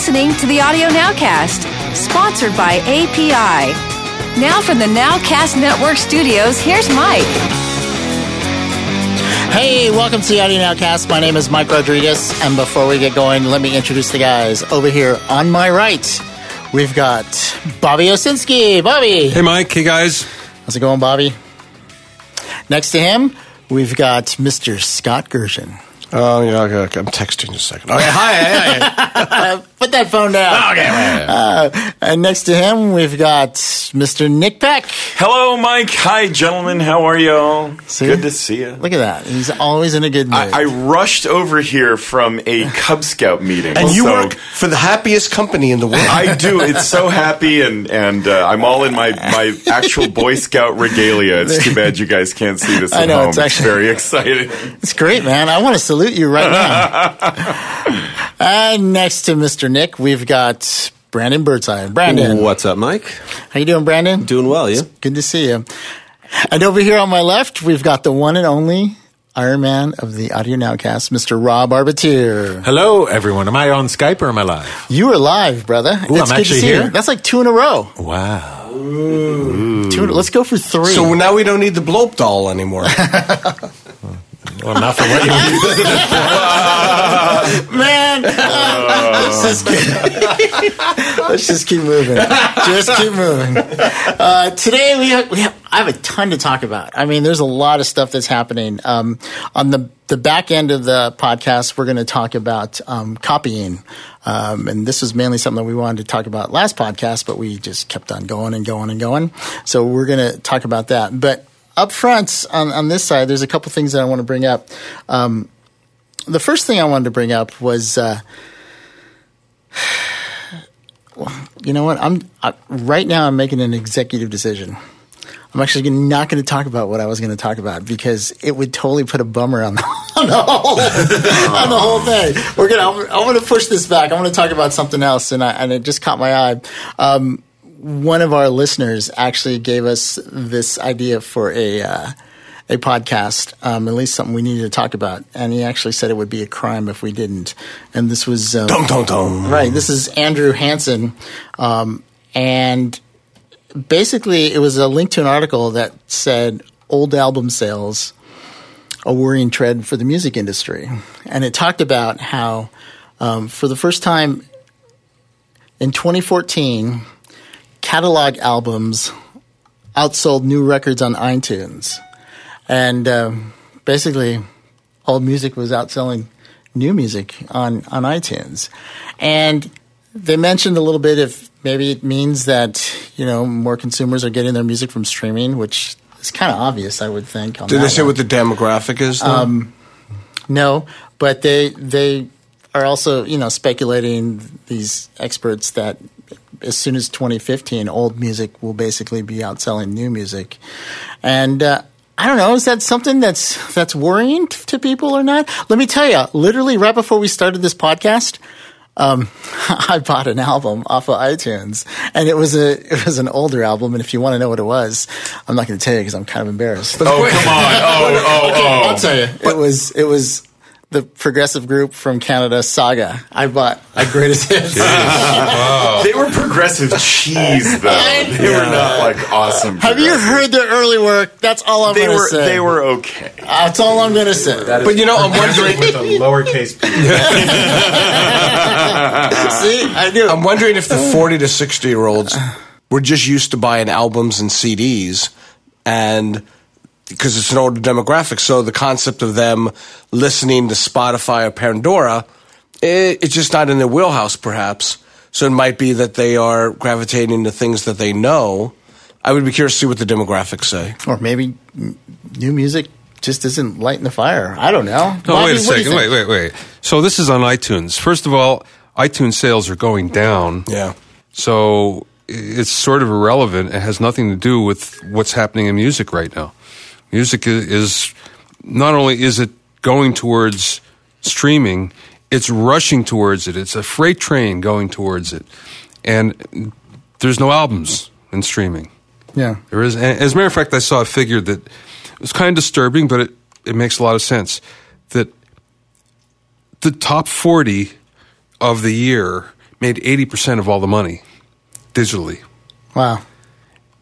You're listening to the Audio Nowcast, sponsored by API. Now from the Nowcast Network studios, here's Mike. Hey, welcome to the Audio Nowcast. My name is Mike Rodriguez, and before we get going, let me introduce the guys. Over here on my right, we've got Bobby Owsinski. Bobby, Hey, Mike. Hey, guys. how's it going, Bobby? Next to him, we've got Mr. Scott Gershin. Oh, yeah, okay, okay. I'm texting you a second. Okay, hi, hi, hi. Put that phone down. okay, wait, wait. Uh, and next to him, we've got Mr. Nick Peck. Hello, Mike. Hi, gentlemen. How are y'all? See? Good to see you. Look at that. He's always in a good mood. I, I rushed over here from a Cub Scout meeting. And you so work for the happiest company in the world. I do. It's so happy, and and uh, I'm all in my my actual Boy Scout regalia. It's too bad you guys can't see this I at know, home. it's It's, actually- very exciting. It's great, man. I want to salute you right now. and next to Mr. Nick, we've got Brandon Birdseye. Brandon, What's up, Mike? how you doing, Brandon? Doing well, you? Good to see you. And over here on my left, we've got the one and only Iron Man of the Audio Nowcast, Mr. Rob Arbittier. Hello, everyone. Am I on Skype or am I live? You are live, brother. Ooh, it's I'm good to actually see here? you. That's like two in a row. Wow. Two let's go for three. so now we don't need the blope doll anymore. Well, not for what you Man, let's, just keep, let's just keep moving. Just keep moving. Uh, today we have, we have I have a ton to talk about. I mean, there's a lot of stuff that's happening. Um, on the the back end of the podcast, we're going to talk about um, copying, um, and this was mainly something that we wanted to talk about last podcast, but we just kept on going and going and going. So we're going to talk about that, but. Up front on, on this side, there's a couple things that I want to bring up. Um, the first thing I wanted to bring up was, uh, well, you know what? I'm I, right now. I'm making an executive decision. I'm actually not going to talk about what I was going to talk about because it would totally put a bummer on the, on the whole on the whole thing. We're gonna. I'm, I'm going to push this back. I'm going to talk about something else, and I, and it just caught my eye. Um, one of our listeners actually gave us this idea for a uh, a podcast, um, at least something we needed to talk about, and he actually said it would be a crime if we didn't. And this was um, dum dum dum. right. This is Andrew Hansen, um, and basically it was a link to an article that said old album sales a worrying trend for the music industry, and it talked about how um, for the first time in 2014 catalog albums outsold new records on iTunes. And um, basically, old music was outselling new music on, on iTunes. And they mentioned a little bit if maybe it means that, you know, more consumers are getting their music from streaming, which is kind of obvious, I would think. On Did they say one. what the demographic is? Um, No, but they they are also you know speculating these experts that as soon as 2015, old music will basically be outselling new music, and. Uh, I don't know. Is that something that's that's worrying t- to people or not? Let me tell you. Literally, right before we started this podcast, um, I bought an album off of iTunes, and it was a it was an older album. And if you want to know what it was, I'm not going to tell you because I'm kind of embarrassed. Oh, come on. Oh, oh, oh. I'll tell you. It was it was the progressive group from Canada, Saga. I bought a greatest hits. They were progressive cheese, though. I They were not like awesome. Have you heard their early work? That's all I'm going to say. they were okay. That's all I'm going to say. but you know, I'm wondering. with a lowercase p. See, I do. I'm wondering if the 40 to 60 year olds were just used to buying albums and CDs, and because it's an older demographic, so the concept of them listening to Spotify or Pandora, it, it's just not in their wheelhouse, perhaps. So it might be that they are gravitating to things that they know. I would be curious to see what the demographics say. or maybe new music just isn't lighting the fire. I don't know. No, Bobby, wait a what do you second. Wait, wait, wait. So this is on iTunes. First of all, iTunes sales are going down. Yeah. So it's sort of irrelevant. It has nothing to do with what's happening in music right now. Music is not only is it going towards streaming, it's rushing towards it. It's a freight train going towards it, and there's no albums in streaming. Yeah. There is, as a matter of fact, I saw a figure that was kind of disturbing, but it, it makes a lot of sense. That the top 40 of the year made 80% of all the money digitally. Wow.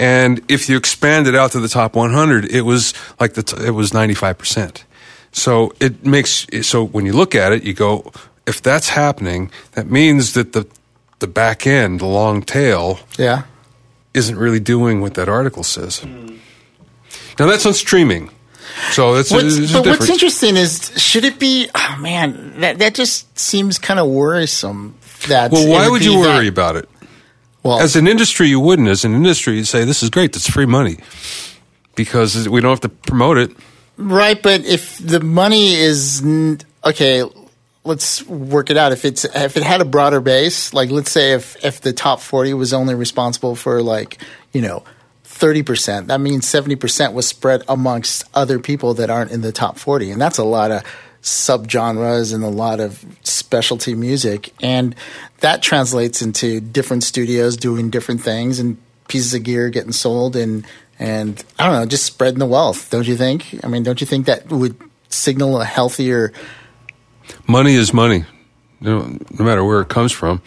And if you expand it out to the top 100, it was like the t- it was 95%. So it makes so when you look at it, you go, if that's happening, that means that the the back end, the long tail, Yeah. isn't really doing what that article says. Now that's on streaming, so that's What's, a but what's interesting is, should it be? Oh man, that that just seems kind of worrisome. That Well, why would you that- worry about it? Well, As an industry, you wouldn't. As an industry, you'd say this is great. That's free money because we don't have to promote it. Right, but if the money is n- okay, let's work it out. If it's if it had a broader base, like let's say if if the top forty was only responsible for like you know thirty percent, that means seventy percent was spread amongst other people that aren't in the top forty, and that's a lot of subgenres and a lot of specialty music, and that translates into different studios doing different things and pieces of gear getting sold and and I don't know, just spreading the wealth, don't you think? I mean, don't you think that would signal a healthier? Money is money, know, no matter where it comes from.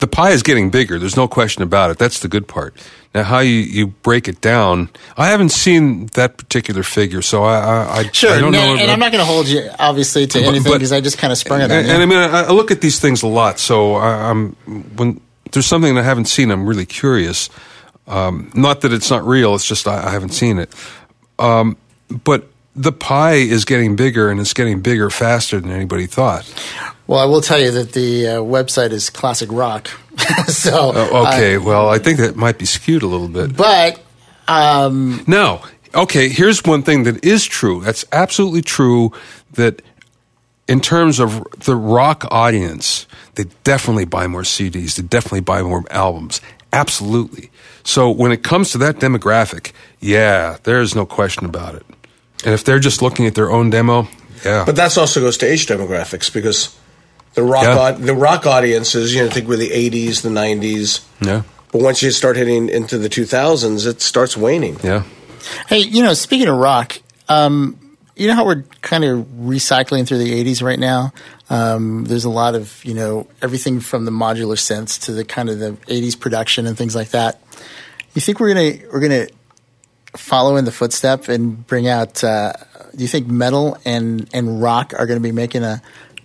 The pie is getting bigger. There's no question about it. That's the good part. Now, how you, you break it down, I haven't seen that particular figure, so I I, I, Sure, I don't and, know. and I'm not going to hold you obviously to But- anything because I just kind of sprung it and, and I mean, I, I look at these things a lot. So I, I'm when there's something that I haven't seen, I'm really curious. Um, not that it's not real; it's just I, I haven't seen it. Um, but the pie is getting bigger, and it's getting bigger faster than anybody thought. Well, I will tell you that the uh, website is classic rock. so Uh, okay, well, I think that might be skewed a little bit. but um, No. Okay, here's one thing that is true. That's absolutely true that in terms of the rock audience, they definitely buy more CDs, they definitely buy more albums. Absolutely. So when it comes to that demographic, yeah, there's no question about it. And if they're just looking at their own demo, yeah. But that also goes to age demographics because the rock Yeah. au- the rock audiences, you know, think with the '80s, the '90s. yeah. But once you start hitting into the 2000s, it starts waning. Yeah. Hey, you know, speaking of rock, um, you know how we're kind of recycling through the '80s right now. Um, there's a lot of you know everything from the modular synths to the kind of the '80s production and things like that. You think we're gonna we're gonna follow in the footstep and bring out? Uh, do you think metal and and rock are going to be making a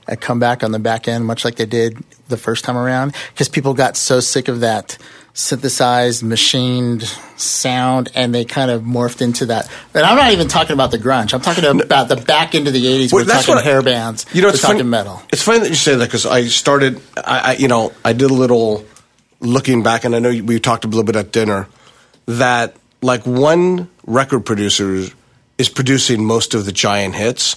a comeback on the back end, much like they did the first time around? Because people got so sick of that synthesized, machined sound, and they kind of morphed into that. And I'm not even talking about the grunge. I'm talking about the back end of the '80s. Well, we're talking I- hair bands. You know, we're it's talking funny, metal. It's funny that you say that because I started, I, I, you know, I did a little looking back, and I know we talked a little bit at dinner that like one record producer is producing most of the giant hits,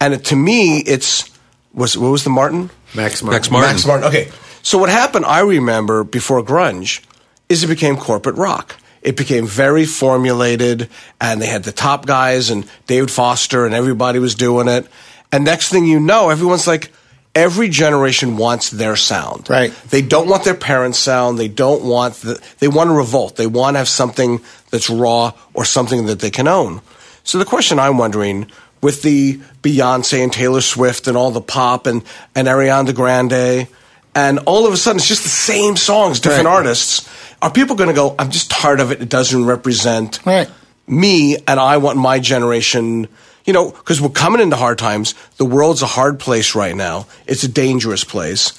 and it, to me, it's was what was the Martin? Max Max Martin. Martin. Max Martin. Okay. So what happened, I remember, before grunge, is it became corporate rock. It became very formulated, and they had the top guys and David Foster, and everybody was doing it. And next thing you know, everyone's like, every generation wants their sound. Right. They don't want their parents' sound. They don't want the, they want to revolt. They want to have something that's raw or something that they can own. So the question I'm wondering with the Beyonce and Taylor Swift and all the pop and, and Ariana Grande, and all of a sudden it's just the same songs, different Right. artists. Are people going to go, I'm just tired of it. It doesn't represent Right. me and I want my generation, you know, because we're coming into hard times. The world's a hard place right now. It's a dangerous place.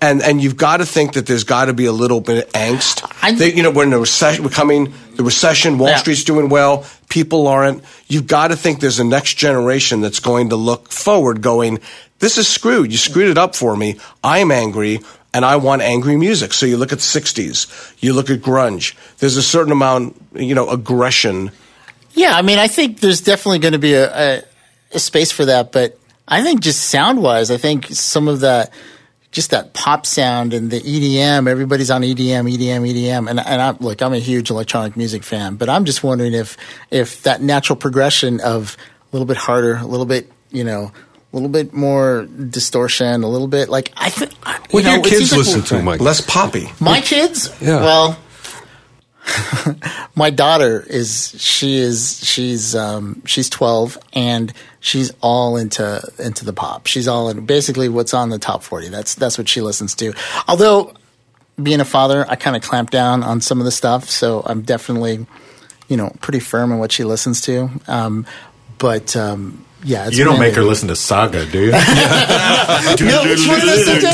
And, and you've got to think that there's got to be a little bit of angst. I- They- you know, we're in a recession, we're coming, the recession, Wall Yeah. Street's doing well, people aren't. You've got to think there's a next generation that's going to look forward going, this is screwed. You screwed it up for me. I'm angry and I want angry music. So you look at 60s, you look at grunge. There's a certain amount, you know, aggression. Yeah, I mean, I think there's definitely going to be a, a, a space for that, but I think just sound wise, I think some of the just that pop sound and the EDM, everybody's on EDM, EDM, EDM, and and I'm look, I'm a huge electronic music fan, but I'm just wondering if if that natural progression of a little bit harder, a little bit, you know. A little bit more distortion, a little bit like I think. What do your kids listen to, Mike? Less poppy. My kids, Yeah. well, my daughter is she is she's um, she's 12 and she's all into into the pop. She's all in basically what's on the top 40. That's that's what she listens to. Although being a father, I kind of clamp down on some of the stuff, so I'm definitely you know pretty firm in what she listens to. Um, but um, yeah, You don't make her listen to Saga, do you? no, you want to know something?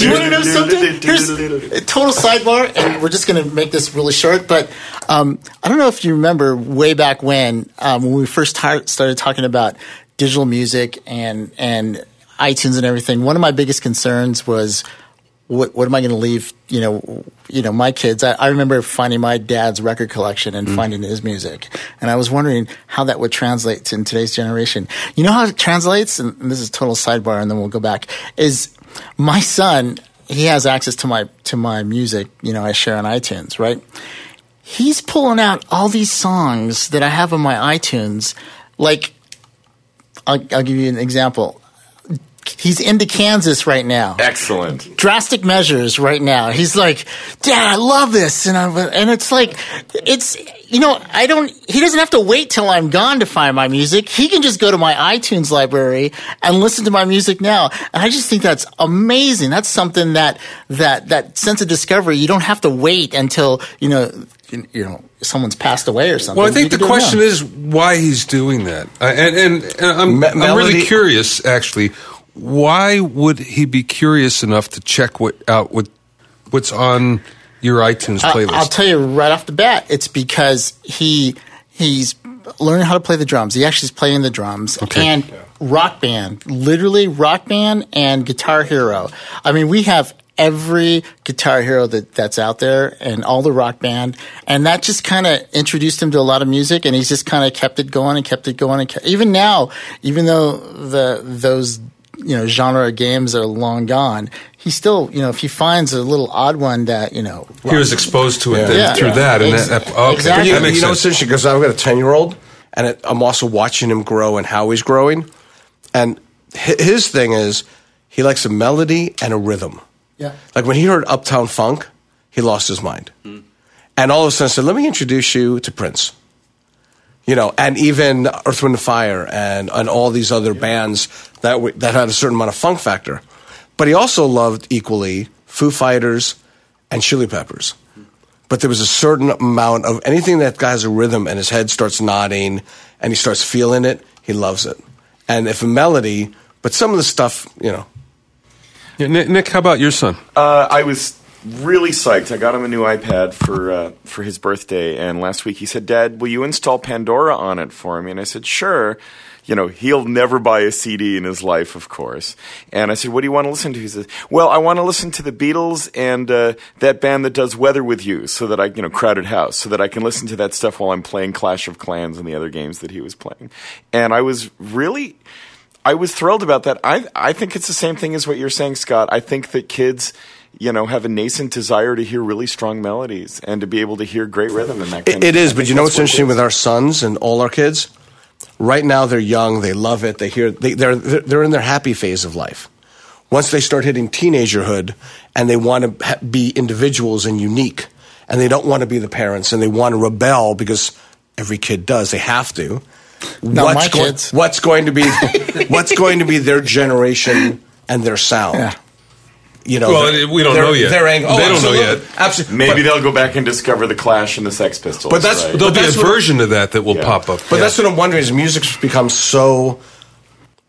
You want to know something? Here's a total sidebar, and we're just going to make this really short. But um, I don't know if you remember way back when, um, when we first tar- started talking about digital music and and iTunes and everything. One of my biggest concerns was what what am I going to leave? You know, you know, my kids. I, I remember finding my dad's record collection and mm. finding his music, and I was wondering how that would translate to in today's generation. You know how it translates, and this is total sidebar, and then we'll go back. Is my son? He has access to my to my music. You know, I share on iTunes, right? He's pulling out all these songs that I have on my iTunes, like I'll, I'll give you an example. He's into Kansas right now Excellent. drastic measures right now. He's like, Dad, I love this, and I'm, and it's like, it's you know, I don't. He doesn't have to wait till I'm gone to find my music. He can just go to my iTunes library and listen to my music now. And I just think that's amazing. That's something that that that sense of discovery. You don't have to wait until you know you, you know someone's passed away or something. Well, I think the can do it question is why he's doing that, uh, and and, and I'm, Me- I'm really curious. Actually, why would he be curious enough to check what out what what's on your iTunes playlist? I'll tell you right off the bat, it's because he he's learning how to play the drums. He actually is playing the drums Okay. and rock band, literally rock band and guitar hero. I mean, we have every guitar hero that that's out there and all the rock band and that just kind of introduced him to a lot of music and he's just kind of kept it going and kept it going and kept, even now even though the those you know genre of games are long gone he still you know if he finds a little odd one that you know he was exposed to it Yeah. then Yeah. through that, and Ex- that, that okay, exactly. you, that makes you know sense. interesting because I've got a ten year old, and it, I'm also watching him grow and how he's growing. And his thing is he likes a melody and a rhythm. yeah Like when he heard Uptown Funk, he lost his mind, hmm. and all of a sudden said, "Let me introduce you to Prince." You know, and even Earth, Wind, and Fire, and and all these other bands that w- that had a certain amount of funk factor. But he also loved equally Foo Fighters and Chili Peppers. But there was a certain amount of anything that has a rhythm and his head starts nodding and he starts feeling it, he loves it. And if a melody, but some of the stuff, you know, Yeah, Nick, Nick, how about your son? Uh, I was really psyched. I got him a new iPad for uh, for his birthday, and last week he said, "Dad, will you install Pandora on it for me?" And I said, "Sure." You know, he'll never buy a CD in his life, of course. And I said, "What do you want to listen to?" He says, "Well, I want to listen to the Beatles and uh, that band that does Weather with You, so that I, you know, Crowded House, so that I can listen to that stuff while I'm playing Clash of Clans and the other games that he was playing." And I was really I was thrilled about that. I I think it's the same thing as what you're saying, Scott. I think that kids, you know, have a nascent desire to hear really strong melodies and to be able to hear great rhythm in that. Kind It, it of, is, but you know what's what interesting with our sons and all our kids? Right now, they're young. They love it. They hear. They, they're they're in their happy phase of life. Once they start hitting teenagerhood, and they want to be individuals and unique, and they don't want to be the parents, and they want to rebel because every kid does. They have to. Not my go- kids. what's going to be what's going to be their generation and their sound? Yeah. You know, Well, they're- we don't they're- know yet. They're ang- oh, They don't know yet. Absolutely. Maybe But- they'll go back and discover the Clash and the Sex Pistols. But that's- right? There'll be a that's what- version of that that will Yeah. pop up. But Yeah. that's what I'm wondering is music's become so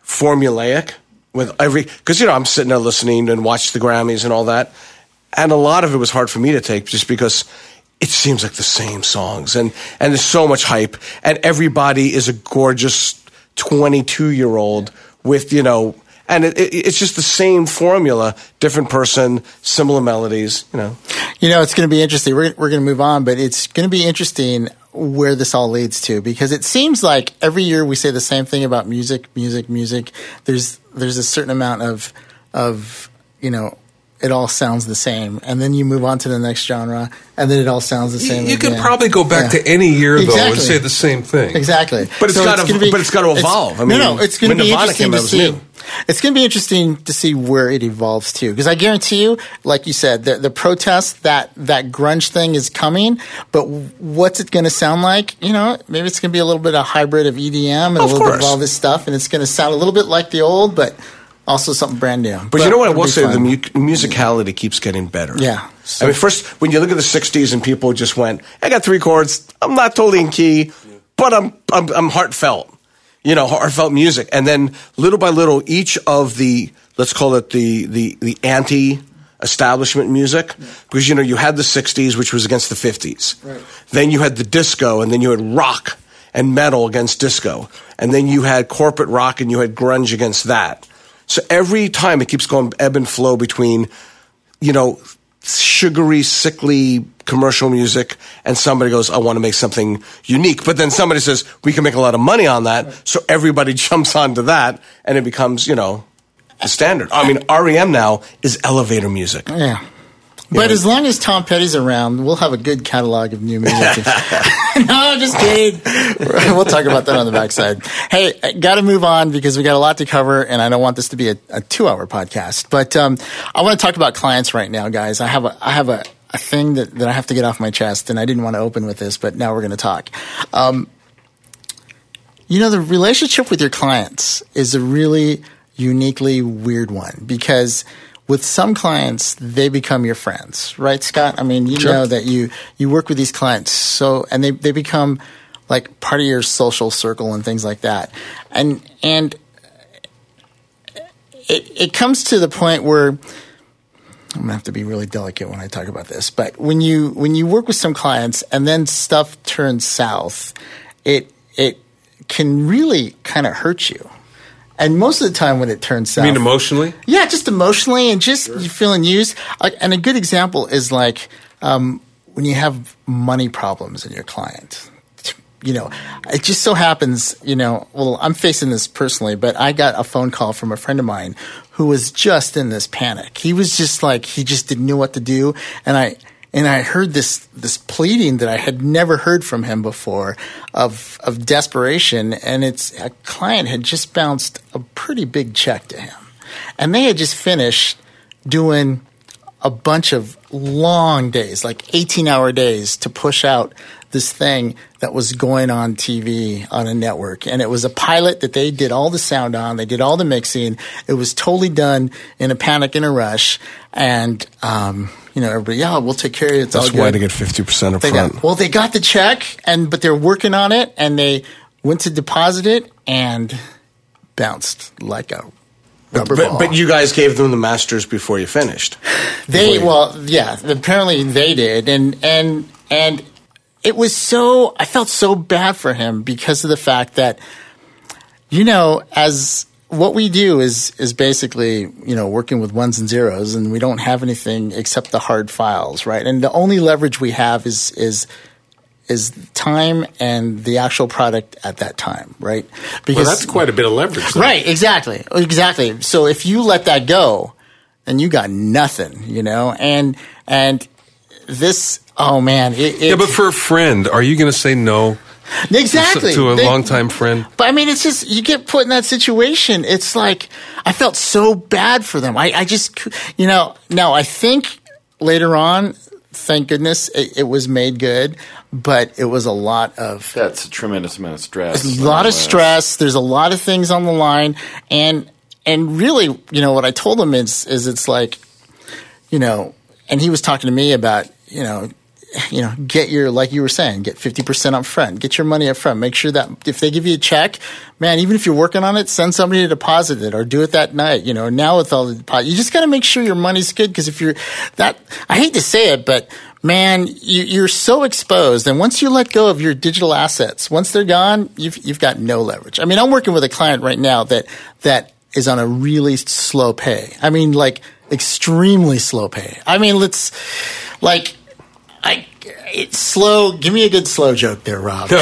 formulaic with every because you know I'm sitting there listening and watch the Grammys and all that, and a lot of it was hard for me to take just because it seems like the same songs and and there's so much hype and everybody is a gorgeous 22 year old with you know and it, it, it's just the same formula different person similar melodies you know You know, it's going to be interesting. We're, we're going to move on, but it's going to be interesting where this all leads to because it seems like every year we say the same thing about music, music, music. There's there's a certain amount of of you know it all sounds the same, and then you move on to the next genre, and then it all sounds the same. you can probably go back Yeah. to any year though and say the same thing. Exactly, But it's gotta- gonna but it's gotta evolve. I no, mean, no, it's going to be Nirvana interesting came to see. new. It's going to be interesting to see where it evolves to, because I guarantee you, like you said, the, the protest that that grunge thing is coming. But what's it going to sound like? You know, maybe it's going to be a little bit of hybrid of EDM and a Of little bit of all this stuff, and it's going to sound a little bit like the old, but also something brand new. But, you know what I will say? The mu- musicality keeps getting better. Yeah. I mean, first, when you look at the 60s and people just went, I got three chords. I'm not totally in key, but I'm, I'm, I'm heartfelt. You know, heartfelt music. And then little by little, each of the, let's call it the, the, the anti establishment music, because, you know, you had the 60s, which was against the 50s. Then you had the disco, and then you had rock and metal against disco. And then you had corporate rock and you had grunge against that. So every time it keeps going ebb and flow between, you know, sugary, sickly commercial music, and somebody goes, I want to make something unique. But then somebody says, we can make a lot of money on that. So everybody jumps onto that, and it becomes, you know, the standard. I mean, REM now is elevator music. Yeah. But as long as Tom Petty's around, we'll have a good catalog of new music. no, just kidding. we'll talk about that on the backside. Hey, got to move on because we got a lot to cover, and I don't want this to be a, a two-hour podcast. But um, I want to talk about clients right now, guys. I have a, I have a, a thing that, that I have to get off my chest, and I didn't want to open with this, but now we're going to talk. Um, you know, the relationship with your clients is a really uniquely weird one because with some clients, they become your friends, right, Scott? I mean, you know that you, you work with these clients so, and they, they become like part of your social circle and things like that. And, and it, it comes to the point where I'm gonna have to be really delicate when I talk about this, but when you when you work with some clients and then stuff turns south, it it can really kind of hurt you. And most of the time when it turns south, I mean, emotionally? yeah, just emotionally and just you feeling used. And a good example is like um, when you have money problems in your client. You know, it just so happens, you know, well, I'm facing this personally, but I got a phone call from a friend of mine who was just in this panic. He was just like, he just didn't know what to do. And I, and I heard this this pleading that I had never heard from him before of of desperation, and it's a client had just bounced a pretty big check to him, and they had just finished doing a bunch of long days, like eighteen hour days, to push out this thing that was going on TV on a network. And it was a pilot that they did all the sound on, they did all the mixing. It was totally done in a panic, in a rush. And, um, you know, everybody, yeah, we'll take care of it. It's That's all why they get 50% up They front. got, well, they got the check, and but they're working on it, and they went to deposit it and bounced like a rubber but, ball. but you guys gave them the masters before you finished. They you- well, yeah. Apparently they did, and and and it was so. I felt so bad for him because of the fact that, you know, as what we do is is basically you know working with ones and zeros, and we don't have anything except the hard files, right? And the only leverage we have is is is time and the actual product at that time, right? Well, that's quite a bit of leverage. though. Right, exactly. Exactly. So if you let that go, then you got nothing, you know? And and this oh man, it, it, Yeah, but for a friend, are you going to say no exactly to a They- longtime friend? But I mean, it's just you get put in that situation. It's like I felt so bad for them. I, I just, you know. Now I think later on, thank goodness, it, it was made good. But it was a lot of That's a tremendous amount of stress. a lot of stress. There's a lot of things on the line, and and really, you know, what I told him is is it's like, you know, and he was talking to me about, you know, you know, get your like you were saying, get fifty percent up front, get your money up front. Make sure that if they give you a check, man, even if you're working on it, send somebody to deposit it or do it that night. You know, now with all the deposit, you just got to make sure your money's good because if you're that, I hate to say it, but man, you, you're so exposed. And once you let go of your digital assets, once they're gone, you've you've got no leverage. I mean, I'm working with a client right now that that is on a really slow pay. I mean, like extremely slow pay. I mean, let's like. I, it's slow. Give me a good slow joke there, Rob.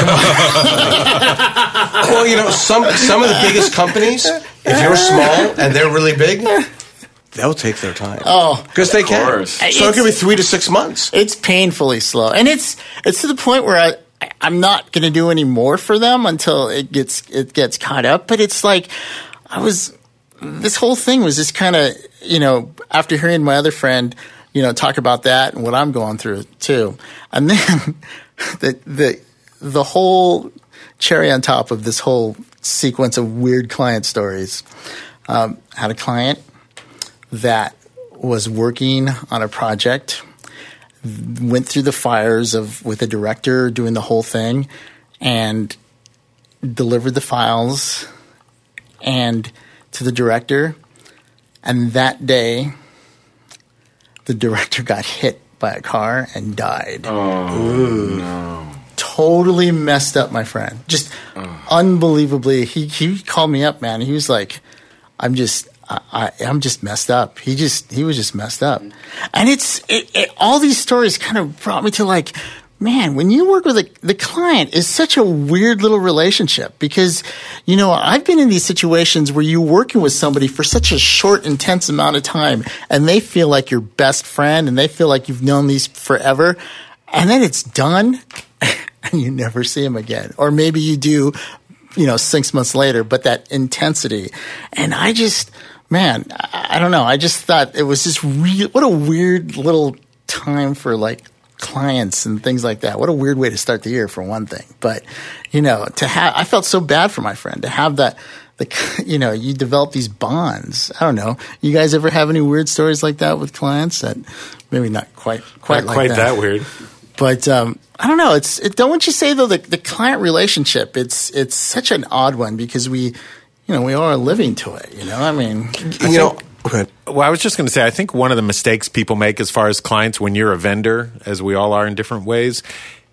Well, you know, some some of the biggest companies, if you're small and they're really big, they'll take their time. Oh. because they can. course. So it could be three to six months. It's painfully slow, and it's it's to the point where I I'm not going to do any more for them until it gets it gets caught up. But it's like I was this whole thing was just kind of, you know, after hearing my other friend, you know, talk about that and what I'm going through too. And then the, the, the whole cherry on top of this whole sequence of weird client stories. Um, had a client that was working on a project, went through the fires of with a director doing the whole thing, and delivered the files and to the director. And that day, the director got hit by a car and died. Oh no! Totally messed up, my friend. Just unbelievably. He he called me up, man. He was like, "I'm just." I, I, I'm just messed up. He just, he was just messed up. And it's, it, it, all these stories kind of brought me to like, man, when you work with a, the client is such a weird little relationship because, you know, I've been in these situations where you're working with somebody for such a short, intense amount of time and they feel like your best friend and they feel like you've known these forever. And then it's done and you never see them again. Or maybe you do, you know, six months later, but that intensity. And I just, man, I, I don't know. I just thought it was just real, what a weird little time for like clients and things like that. What a weird way to start the year for one thing. But, you know, to have, I felt so bad for my friend to have that, the, you know, you develop these bonds. I don't know. You guys ever have any weird stories like that with clients that maybe not quite, quite Not like quite that. that weird. But, um, I don't know. It's, it, don't you say though, the, the client relationship, it's, it's such an odd one because we, you know, we are living to it, you know, I mean, You know, go ahead. Well, I was just going to say, I think one of the mistakes people make as far as clients when you're a vendor, as we all are in different ways,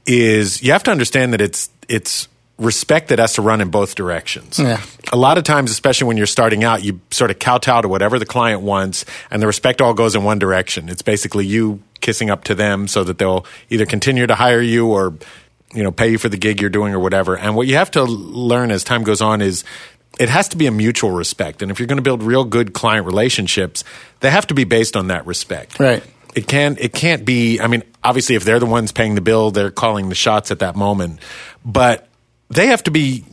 is you have to understand that it's it's respect that has to run in both directions. Yeah. A lot of times, especially when you're starting out, you sort of kowtow to whatever the client wants, and the respect all goes in one direction. It's basically you kissing up to them so that they'll either continue to hire you or you know pay you for the gig you're doing or whatever. And what you have to learn as time goes on is it has to be a mutual respect. And if you're going to build real good client relationships, they have to be based on that respect. Right. It can it can't be I mean, obviously if they're the ones paying the bill, they're calling the shots at that moment. But they have to be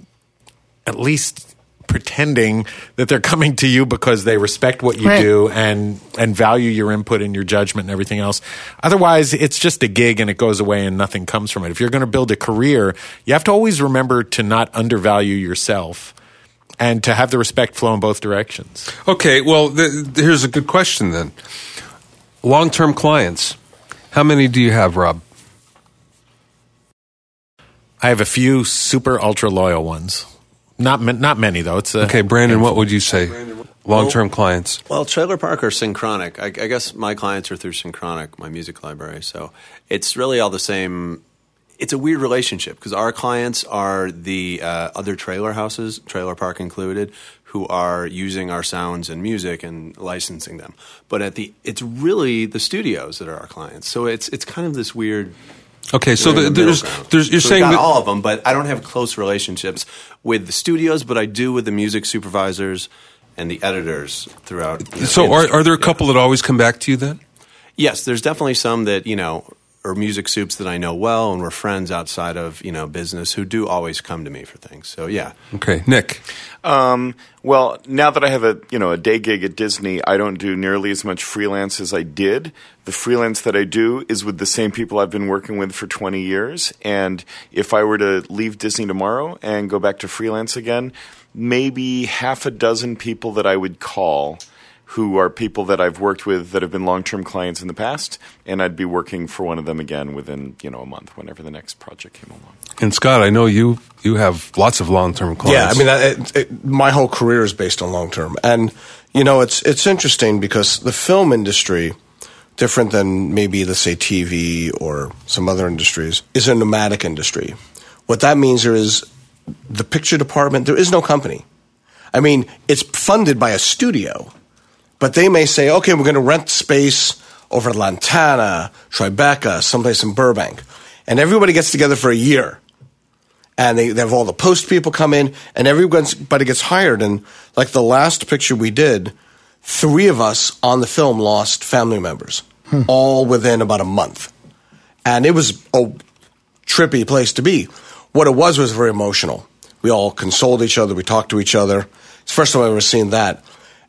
at least pretending that they're coming to you because they respect what you Right. do and and value your input and your judgment and everything else. Otherwise, it's just a gig and it goes away and nothing comes from it. If you're going to build a career, you have to always remember to not undervalue yourself and to have the respect flow in both directions. Okay, well, th- th- here's a good question then. Long term clients, how many do you have, Rob? I have a few super ultra loyal ones. Not ma- not many though. It's a, Okay, Brandon, what would you say? Long term clients. Well, Trailer Park or Synchronic. I, I guess my clients are through Synchronic, my music library. So it's really all the same. It's a weird relationship because our clients are the uh, other trailer houses, Trailer Park included, who are using our sounds and music and licensing them. But at the, it's really the studios that are our clients. So it's it's kind of this weird Okay, so the, the there's, there's, you're So saying that- all of them, but I don't have close relationships with the studios, but I do with the music supervisors and the editors throughout. you know, so are, are there a Yeah. couple that always come back to you then? Yes, there's definitely some that you know are music soups that I know well, and we're friends outside of you know business who do always come to me for things. So yeah, Okay, Nick. Um, well, now that I have a you know a day gig at Disney, I don't do nearly as much freelance as I did. The freelance that I do is with the same people I've been working with for 20 years. And if I were to leave Disney tomorrow and go back to freelance again, maybe half a dozen people that I would call who are people that I've worked with that have been long-term clients in the past, and I'd be working for one of them again within you know a month, whenever the next project came along. And Scott, I know you you have lots of long term clients. Yeah, I mean, it, it, my whole career is based on long term, and you know, it's it's interesting because the film industry, different than maybe let's say TV or some other industries, is a nomadic industry. What that means there is the picture department. There is no company. I mean, it's funded by a studio, but they may say, okay, we're going to rent space over at Lantana, Tribeca, someplace in Burbank, and everybody gets together for a year and they, they have all the post people come in, and everybody gets hired. And like the last picture we did, three of us on the film lost family members, hmm. all within about a month, and it was a trippy place to be. What it was was very emotional. We all consoled each other, we talked to each other. It's the first time I've ever seen that.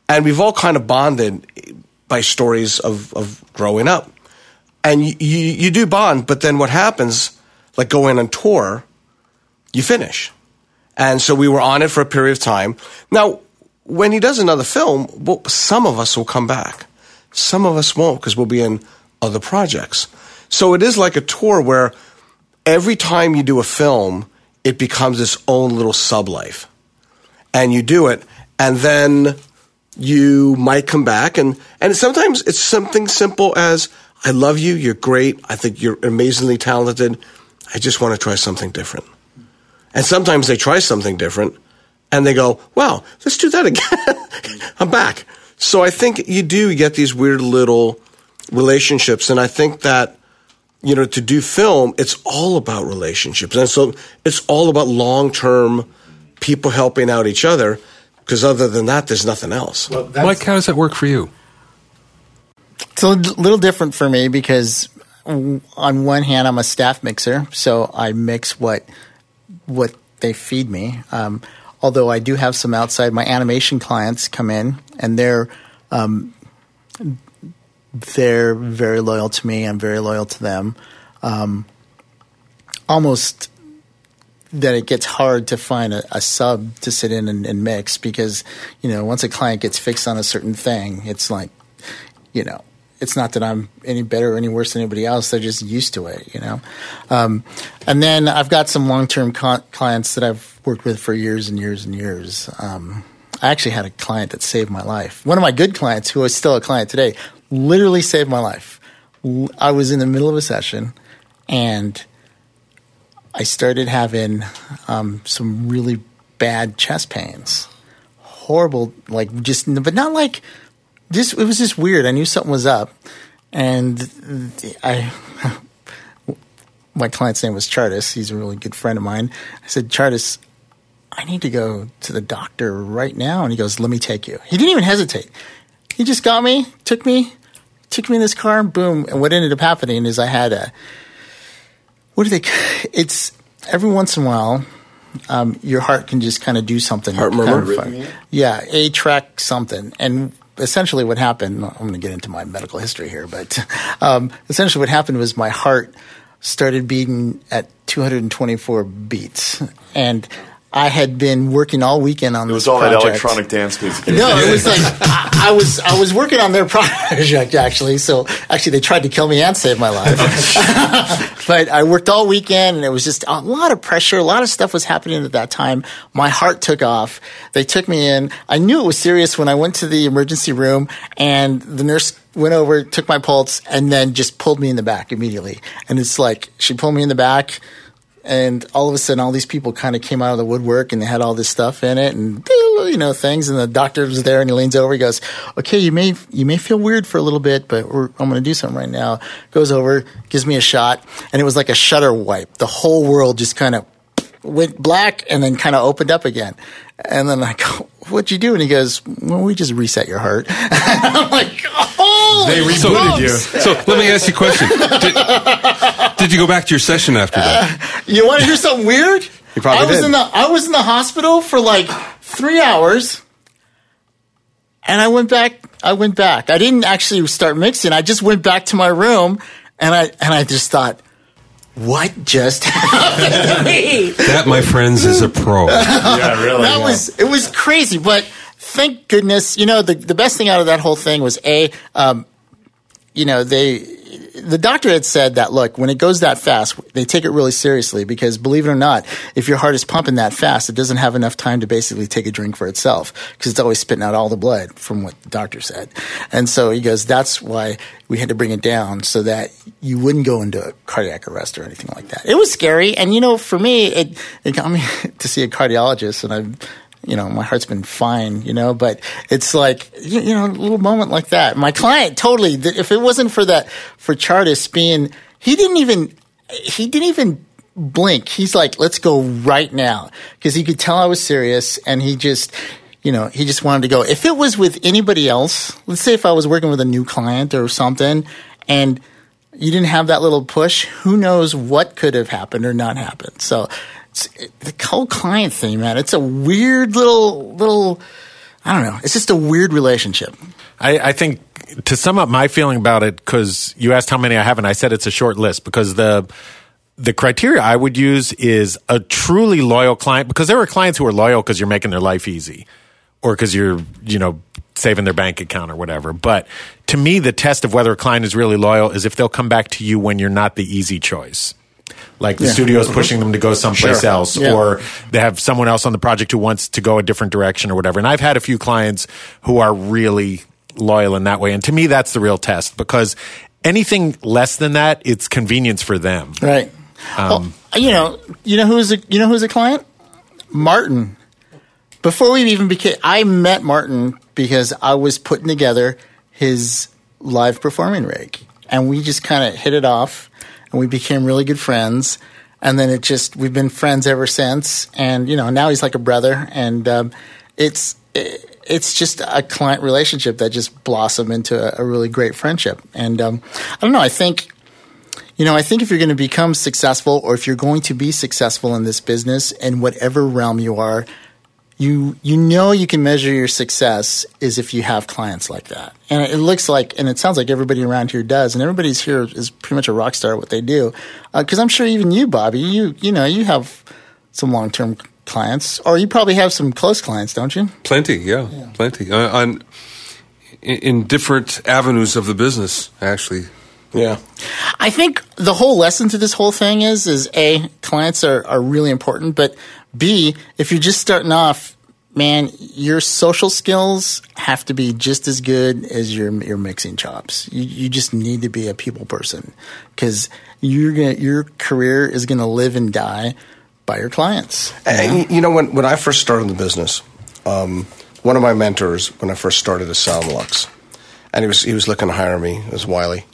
And we've all kind of bonded by stories of, of growing up. And you, you, you do bond, but then what happens, like going on tour, you finish. And so we were on it for a period of time. Now, when he does another film, well, some of us will come back. Some of us won't because we'll be in other projects. So it is like a tour where every time you do a film, it becomes its own little sub life. And you do it, and then you might come back and, and sometimes it's something simple as I love you, you're great, I think you're amazingly talented. I just want to try something different. And sometimes they try something different and they go, wow, let's do that again. I'm back. So I think you do get these weird little relationships. And I think that, you know, to do film, it's all about relationships. And so it's all about long term people helping out each other. Because other than that, there's nothing else. Mike, how does that work for you? It's a little different for me because on one hand, I'm a staff mixer, so I mix what what they feed me. Um, although I do have some outside, my animation clients come in and they're um, they're very loyal to me. I'm very loyal to them. Um, almost that it gets hard to find a, a sub to sit in and, and, mix because you know once a client gets fixed on a certain thing, it's like you know it's not that I'm any better or any worse than anybody else. They're just used to it, you know. Um, and then I've got some long term con- clients that I've worked with for years and years and years. Um, I actually had a client that saved my life. One of my good clients, who is still a client today, literally saved my life. I was in the middle of a session and I started having um, some really bad chest pains. Horrible, like just, but not like this. it was just weird. I knew something was up. And I, my client's name was Chartis. He's a really good friend of mine. I said, Chartis, I need to go to the doctor right now. And he goes, let me take you. He didn't even hesitate. He just got me, took me, took me in this car, boom. And what ended up happening is I had a, what do they, it's every once in a while, um, your heart can just kind of do something. Heart murmur? Kind of yeah, A track something. And essentially what happened, I'm going to get into my medical history here, but um, essentially what happened was my heart started beating at 224 beats. And I had been working all weekend on it was all project. that electronic dance music. No, it was like I, I, was I was working on their project actually. So actually, they tried to kill me and save my life. but I worked all weekend, and it was just a lot of pressure. A lot of stuff was happening at that time. My heart took off. They took me in. I knew it was serious when I went to the emergency room, and the nurse went over, took my pulse, and then just pulled me in the back immediately. And it's like she pulled me in the back and all of a sudden all these people kind of came out of the woodwork and they had all this stuff in it and you know things. And the doctor was there and he leans over he goes okay you may you may feel weird for a little bit but i'm going to do something right now. Goes over gives me a shot and it was like a shutter wipe. The whole world just kind of went black and then kind of opened up again. And then I go, "What'd you do?" And he goes, "Well, we just reset your heart." I'm like, "Oh, they rebooted you." So let me ask you a question: did, did, you go back to your session after that? Uh, you want to hear something weird? You probably I was did. in the I was in the hospital for like three hours, and I went back. I went back. I didn't actually start mixing. I just went back to my room, and I and I just thought what just happened to me? That, my friends, is a pro. yeah, really. That yeah. was it was crazy, but thank goodness, you know, the the best thing out of that whole thing was a, um, you know, they the doctor had said that look, when it goes that fast, they take it really seriously because believe it or not, if your heart is pumping that fast, it doesn't have enough time to basically take a drink for itself because it's always spitting out all the blood from what the doctor said. And so he goes, that's why we had to bring it down so that you wouldn't go into a cardiac arrest or anything like that. It was scary. And you know, for me, it, it got me to see a cardiologist and I've, you know, my heart's been fine, you know, but it's like, you, you know, a little moment like that. My client totally, if it wasn't for that, for Chartis being, he didn't even, he didn't even blink. He's like, let's go right now. Cause he could tell I was serious and he just, you know, he just wanted to go. If it was with anybody else, let's say if I was working with a new client or something and you didn't have that little push, who knows what could have happened or not happened. So, the whole client thing, man, it's a weird little little. I don't know. It's just a weird relationship. I, I think to sum up my feeling about it, because you asked how many I have, and I said it's a short list because the the criteria I would use is a truly loyal client because there are clients who are loyal because you're making their life easy or because you're, you know, saving their bank account or whatever. But to me, the test of whether a client is really loyal is if they'll come back to you when you're not the easy choice. Like the Yeah. studio is pushing them to go someplace Sure. else, Yeah. or they have someone else on the project who wants to go a different direction or whatever. And I've had a few clients who are really loyal in that way. And to me, that's the real test because anything less than that, it's convenience for them. Right. Um, well, you know, you know who's a you know who's a client? Martin. Before we even became, I met Martin because I was putting together his live performing rig, and we just kind of hit it off, and we became really good friends. And then it just we've been friends ever since, and you know now he's like a brother, and um, it's it's just a client relationship that just blossomed into a, a really great friendship. And um, I don't know, I think you know, I think if you're going to become successful or if you're going to be successful in this business in whatever realm you are, you you know you can measure your success is if you have clients like that. And it looks like and it sounds like everybody around here does and everybody's here is pretty much a rock star at what they do. Uh, cuz I'm sure even you Bobby, you you know, you have some long-term clients or you probably have some close clients, don't you? Plenty, yeah, plenty. Uh, on in, in different avenues of the business, actually. Yeah. I think the whole lesson to this whole thing is is a clients are, are really important, but b if you're just starting off, man, your social skills have to be just as good as your your mixing chops. You you just need to be a people person because you're gonna your career is gonna live and die by your clients. And, you know, when, when I first started the business, um, one of my mentors, when I first started, is Soundelux. And he was, he was looking to hire me, as Wylie.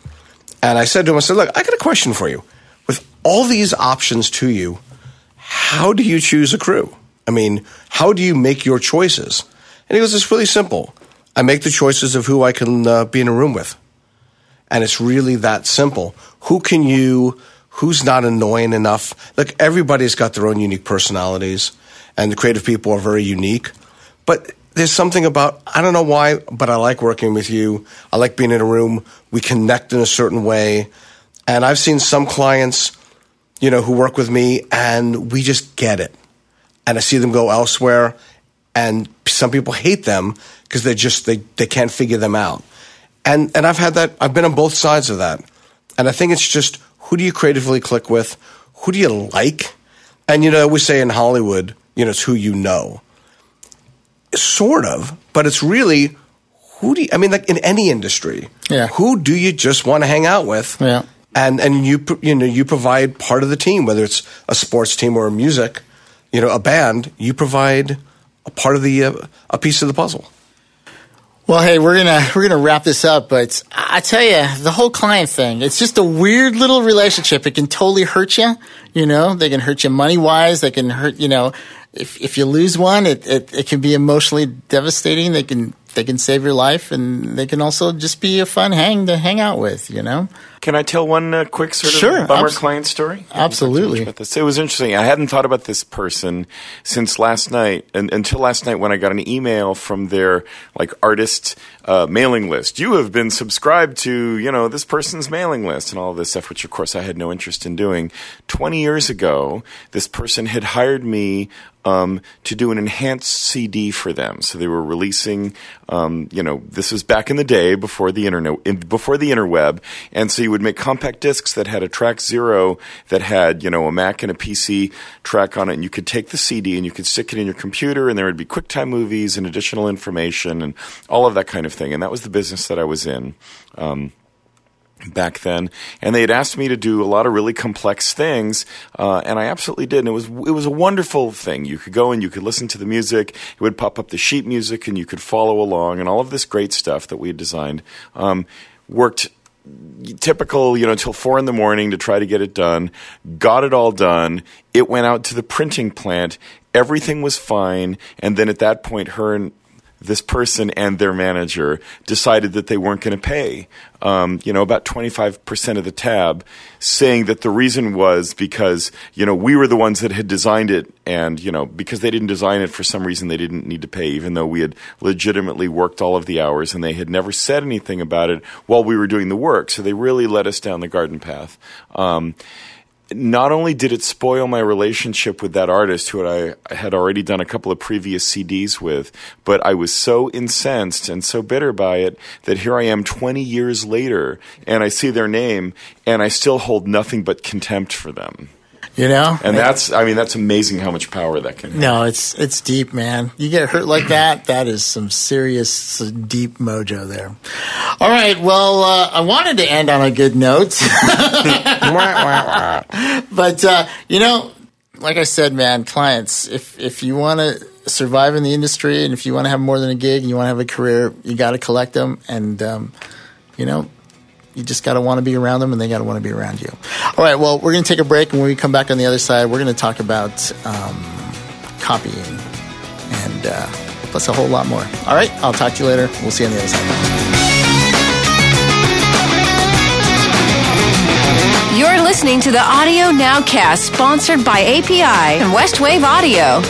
And I said to him, I said, look, I got a question for you. With all these options to you, how do you choose a crew? I mean, how do you make your choices? And he goes, it's really simple. I make the choices of who I can uh, be in a room with. And it's really that simple. Who can you, who's not annoying enough? Look, everybody's got their own unique personalities, and the creative people are very unique. But there's something about, I don't know why, but I like working with you. I like being in a room. We connect in a certain way. And I've seen some clients, you know, who work with me, and we just get it. And I see them go elsewhere, and some people hate them because they just, they, they can't figure them out. And, and I've had that, I've been on both sides of that. And I think it's just who do you creatively click with? Who do you like? And, you know, we say in Hollywood, you know, it's who you know. Sort of, but it's really who do you, I mean, like in any industry, Yeah. who do you just want to hang out with? Yeah. And, and you, you know, you provide part of the team, whether it's a sports team or a music, you know, a band, you provide a part of the, uh, a piece of the puzzle. Well, hey, we're gonna we're gonna wrap this up, but I I tell you, the whole client thing, it's just a weird little relationship. It can totally hurt you. You know, they can hurt you money wise. They can hurt. You know, if if you lose one, it, it it can be emotionally devastating. They can they can save your life, and they can also just be a fun hang to hang out with. You know. Can I tell one uh, quick sort of Sure, bummer abs- client story? I haven't talked too absolutely. about this. It was interesting. I hadn't thought about this person since last night, and, until last night when I got an email from their like artist uh, mailing list. You have been subscribed to, you know, this person's mailing list and all this stuff, which of course I had no interest in doing. Twenty years ago, this person had hired me um, to do an enhanced CD for them. So they were releasing, um, you know, this was back in the day before the internet, before the interweb, and so you would make compact discs that had a track zero that had, you know, a Mac and a PC track on it, and you could take the CD and you could stick it in your computer, and there would be QuickTime movies and additional information and all of that kind of thing. And that was the business that I was in. Um, back then, and they had asked me to do a lot of really complex things, uh, and I absolutely did. And it was it was a wonderful thing. You could go and you could listen to the music. It would pop up the sheet music, and you could follow along, and all of this great stuff that we had designed um, worked typical, you know, until four in the morning to try to get it done. Got it all done. It went out to the printing plant. Everything was fine, and then at that point, her and this person and their manager decided that they weren't going to pay. Um, you know, about 25% of the tab, saying that the reason was because, you know, we were the ones that had designed it and, you know, because they didn't design it for some reason they didn't need to pay, even though we had legitimately worked all of the hours and they had never said anything about it while we were doing the work. So they really led us down the garden path. Um, not only did it spoil my relationship with that artist who I, had already done a couple of previous CDs with, but I was so incensed and so bitter by it that here I am 20 years later and I see their name and I still hold nothing but contempt for them. You know, And that's, I mean, that's amazing how much power that can have. no, it's it's deep, man. You get hurt like that, that is some serious, deep mojo there. All right, well, uh, I wanted to end on a good note, but uh, you know, like I said, man, clients, if if you want to survive in the industry and if you want to have more than a gig and you want to have a career, you got to collect them, and um, you know, you just got to want to be around them and they got to want to be around you. All right, well, we're going to take a break and when we come back on the other side, we're going to talk about um, copying and uh, plus a whole lot more. All right, I'll talk to you later. We'll see you on the other side. You're listening to the Audio Nowcast, sponsored by API and Westwave Audio.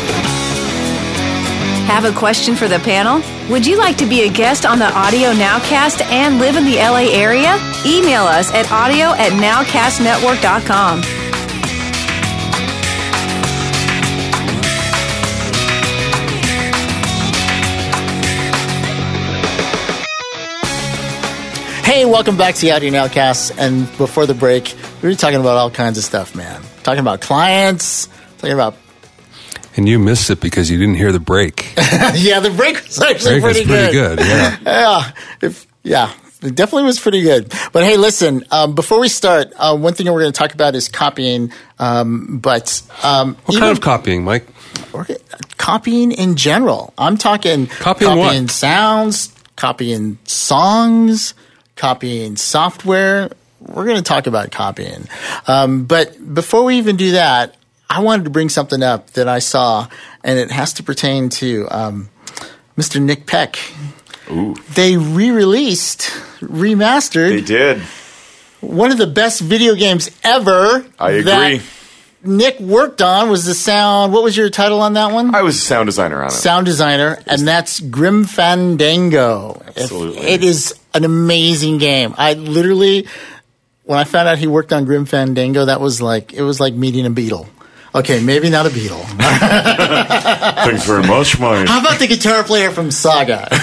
Have a question for the panel? Would you like to be a guest on the Audio Nowcast and live in the LA area? Email us at audio at nowcastnetwork.com. Hey, welcome back to the Audio Nowcast. And before the break, we were talking about all kinds of stuff, man. Talking about clients, talking about And you missed it because you didn't hear the break. yeah, the break was actually break was pretty, pretty good. Yeah. yeah, if, yeah, it definitely was pretty good. But hey, listen, um, before we start, uh, one thing we're going to talk about is copying. Um, but um, What even- kind of copying, Mike? we're- copying in general? I'm talking Copying what? sounds, copying songs, copying software. We're going to talk about copying. Um, but before we even do that, I wanted to bring something up that I saw, and it has to pertain to um, Mr. Nick Peck. Ooh, They re-released, remastered they did. one of the best video games ever. I that agree. Nick worked on was the sound. What was your title on that one? I was a sound designer on it. sound designer, and that's Grim Fandango. If- Absolutely. it is an amazing game. I literally, when I found out he worked on Grim Fandango, that was like it was like meeting a Beatle. Okay, maybe not a Beatle. Thanks very much, Mike. How about the guitar player from Saga?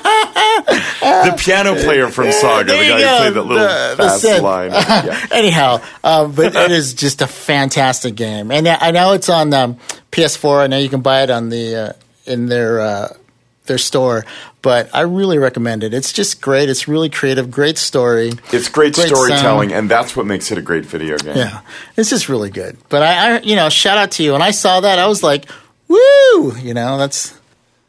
the piano player from Saga, the guy go, who played that little the- the fast synth. line. Yeah. Anyhow, um, but it is just a fantastic game, and I know it's on um, PS4. I know you can buy it on the uh, in their uh, their store, but I really recommend it. It's just great. It's really creative, great story. It's great, Great storytelling, and that's what makes it a great video game. Yeah, it's just really good. But I, I, you know, shout out to you. When I saw that, I was like, "Woo!" You know, that's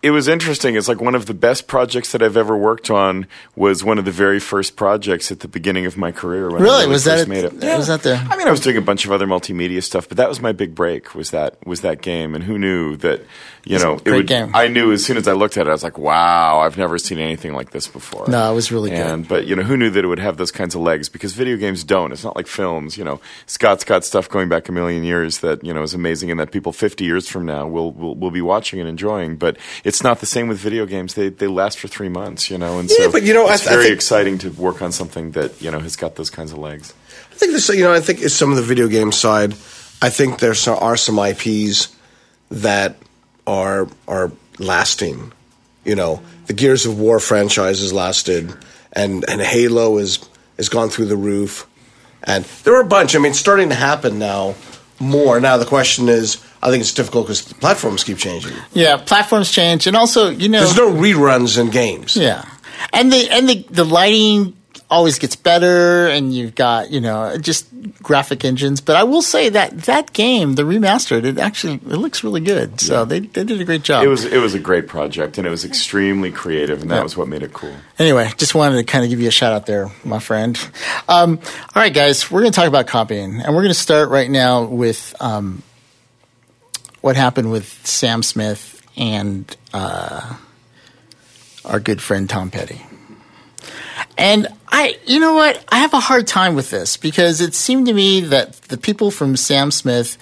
It was interesting. It's like one of the best projects that I've ever worked on was one of the very first projects at the beginning of my career. When I Really? really Was that first it- made it? was that the- I mean, I was doing a bunch of other multimedia stuff, but that was my big break. Was that was that game? And who knew that? You know, it great would. game. I knew as soon as I looked at it, I was like, "Wow, I've never seen anything like this before." No, it was really good. But you know, who knew that it would have those kinds of legs? Because video games don't. It's not like films. You know, Scott's got stuff going back a million years that you know is amazing, and that people fifty years from now will will, will be watching and enjoying. But it's not the same with video games. They they last for three months. You know, and Yeah, so but, you know, it's I very think- exciting to work on something that you know has got those kinds of legs. I think this, you know, I think it's some of the video game side. I think there are some IPs that are are lasting. You know, the Gears of War franchise has lasted, and and Halo is has gone through the roof, and there are a bunch. I mean, it's starting to happen now more. Now the question is, I think it's difficult because the platforms keep changing. yeah. Platforms change, and also you know, There's no reruns in games. Yeah, and the and the the lighting always gets better, and you've got you know just graphic engines. But I will say that that game, the remastered, it actually it looks really good. So they they did a great job. It was it was a great project, and it was extremely creative, and that Yeah. was what made it cool. Anyway, just wanted to kind of give you a shout out there, my friend. Um, all right, guys, we're going to talk about copying, and we're going to start right now with um, what happened with Sam Smith and uh, our good friend Tom Petty. And I, you know what? I have a hard time with this because it seemed to me that the people from Sam Smith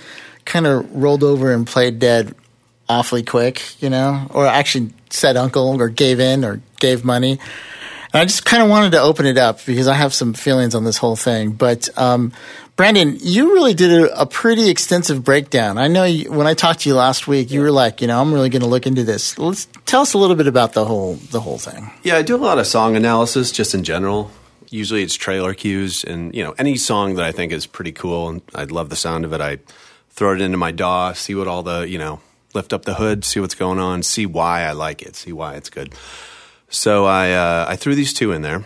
kind of rolled over and played dead awfully quick, you know, or actually said uncle or gave in or gave money. And I just kind of wanted to open it up because I have some feelings on this whole thing. But um, Brandon, you really did a, a, pretty extensive breakdown. I know you, when I talked to you last week, you were like, you know, I'm really going to look into this. Let's tell us a little bit about the whole the whole thing. Yeah, I do a lot of song analysis just in general. Usually it's trailer cues and you know any song that I think is pretty cool and I love the sound of it. I throw it into my DAW, see what all the you know lift up the hood, see what's going on, see why I like it, see why it's good. So I uh, I threw these two in there.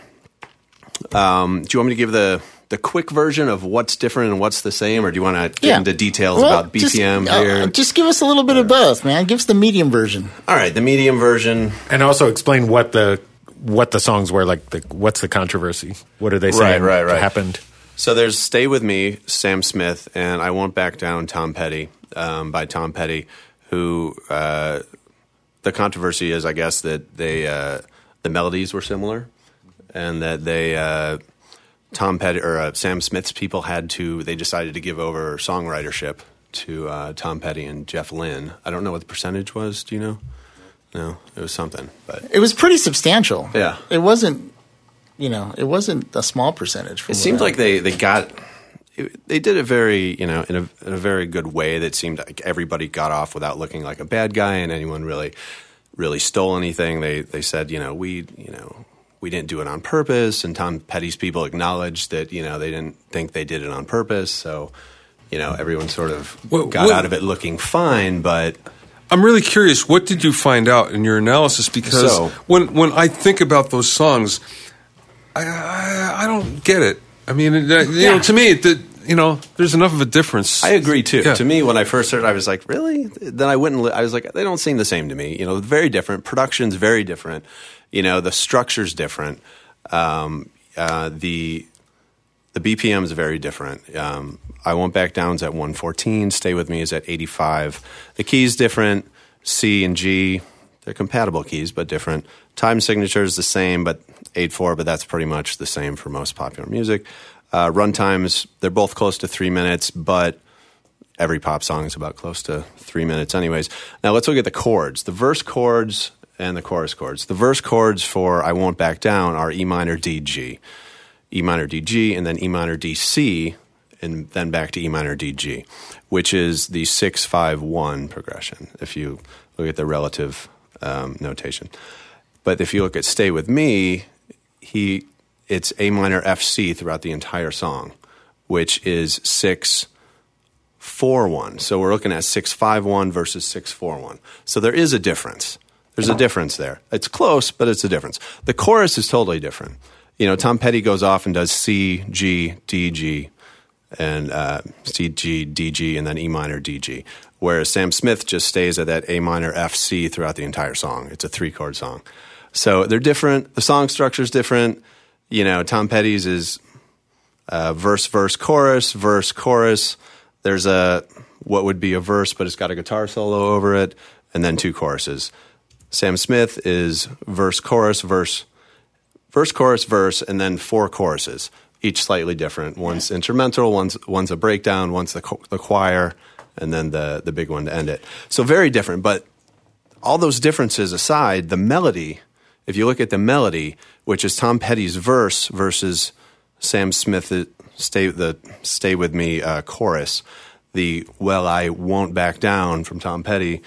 Um, do you want me to give the the quick version of what's different and what's the same, or do you want to get yeah. into details well, about BPM just, uh, here? Uh, just give us a little bit of both, man. Give us the medium version. All right, the medium version, and also explain what the what the songs were like. The, what's the controversy? What are they saying? Right, right, right. Happened. So there's "Stay with Me," Sam Smith, and "I Won't Back Down," Tom Petty, um, by Tom Petty, who. Uh, the controversy is, I guess, that they uh, the melodies were similar, and that they uh, Tom Petty or uh, Sam Smith's people had to they decided to give over songwritership to uh, Tom Petty and Jeff Lynne. I don't know what the percentage was. Do you know? No, it was something, but it was pretty substantial. Yeah, it wasn't. You know, it wasn't a small percentage. It seemed like they they got. It, they did it very, you know, in a, in a very good way that seemed like everybody got off without looking like a bad guy, and anyone really really stole anything. They they said, you know, we you know we didn't do it on purpose, and Tom Petty's people acknowledged that you know they didn't think they did it on purpose. So you know everyone sort of what, got what, out of it looking fine, but. I'm really curious. What did you find out in your analysis? Because so, when when I think about those songs, I, I, I don't get it. I mean, you know, to me, the, you know, there's enough of a difference. I agree too. Yeah. To me, when I first heard, it, I was like, really? Then I went and I was like, they don't seem the same to me. You know, very different. Production's very different. You know, the structure's different. Um, uh, the the BPM is very different. Um, I won't back down's at 114. Stay with me is at 85. The key's different. C and G, they're compatible keys but different. Time signature is the same, but 8-4, but that's pretty much the same for most popular music. Uh, run times, they're both close to three minutes, but every pop song is about close to three minutes, anyways. Now let's look at the chords. The verse chords and the chorus chords. The verse chords for I Won't Back Down are E minor, D, G. E minor, D, G, and then E minor, D, C, and then back to E minor, D, G, which is the 6 5 1 progression, if you look at the relative um, notation. But if you look at Stay With Me, he it's A minor F C throughout the entire song, which is six four one. So we're looking at six five one versus six four one. So there is a difference. There's a difference there. It's close, but it's a difference. The chorus is totally different. You know, Tom Petty goes off and does C G D G and uh, C G D G and then E minor D G. Whereas Sam Smith just stays at that A minor F C throughout the entire song. It's a three chord song. So they're different. The song structure is different you know, Tom Petty's is uh, verse, verse, chorus, verse, chorus. There's a what would be a verse, but it's got a guitar solo over it, and then two choruses. Sam Smith is verse, chorus, verse, verse, chorus, verse, and then four choruses, each slightly different. One's instrumental, one's one's a breakdown, one's the the choir, and then the the big one to end it. So very different, but all those differences aside, the melody if you look at the melody, which is Tom Petty's verse versus Sam Smith's uh, "Stay the Stay with Me" uh, chorus, the "Well I Won't Back Down" from Tom Petty,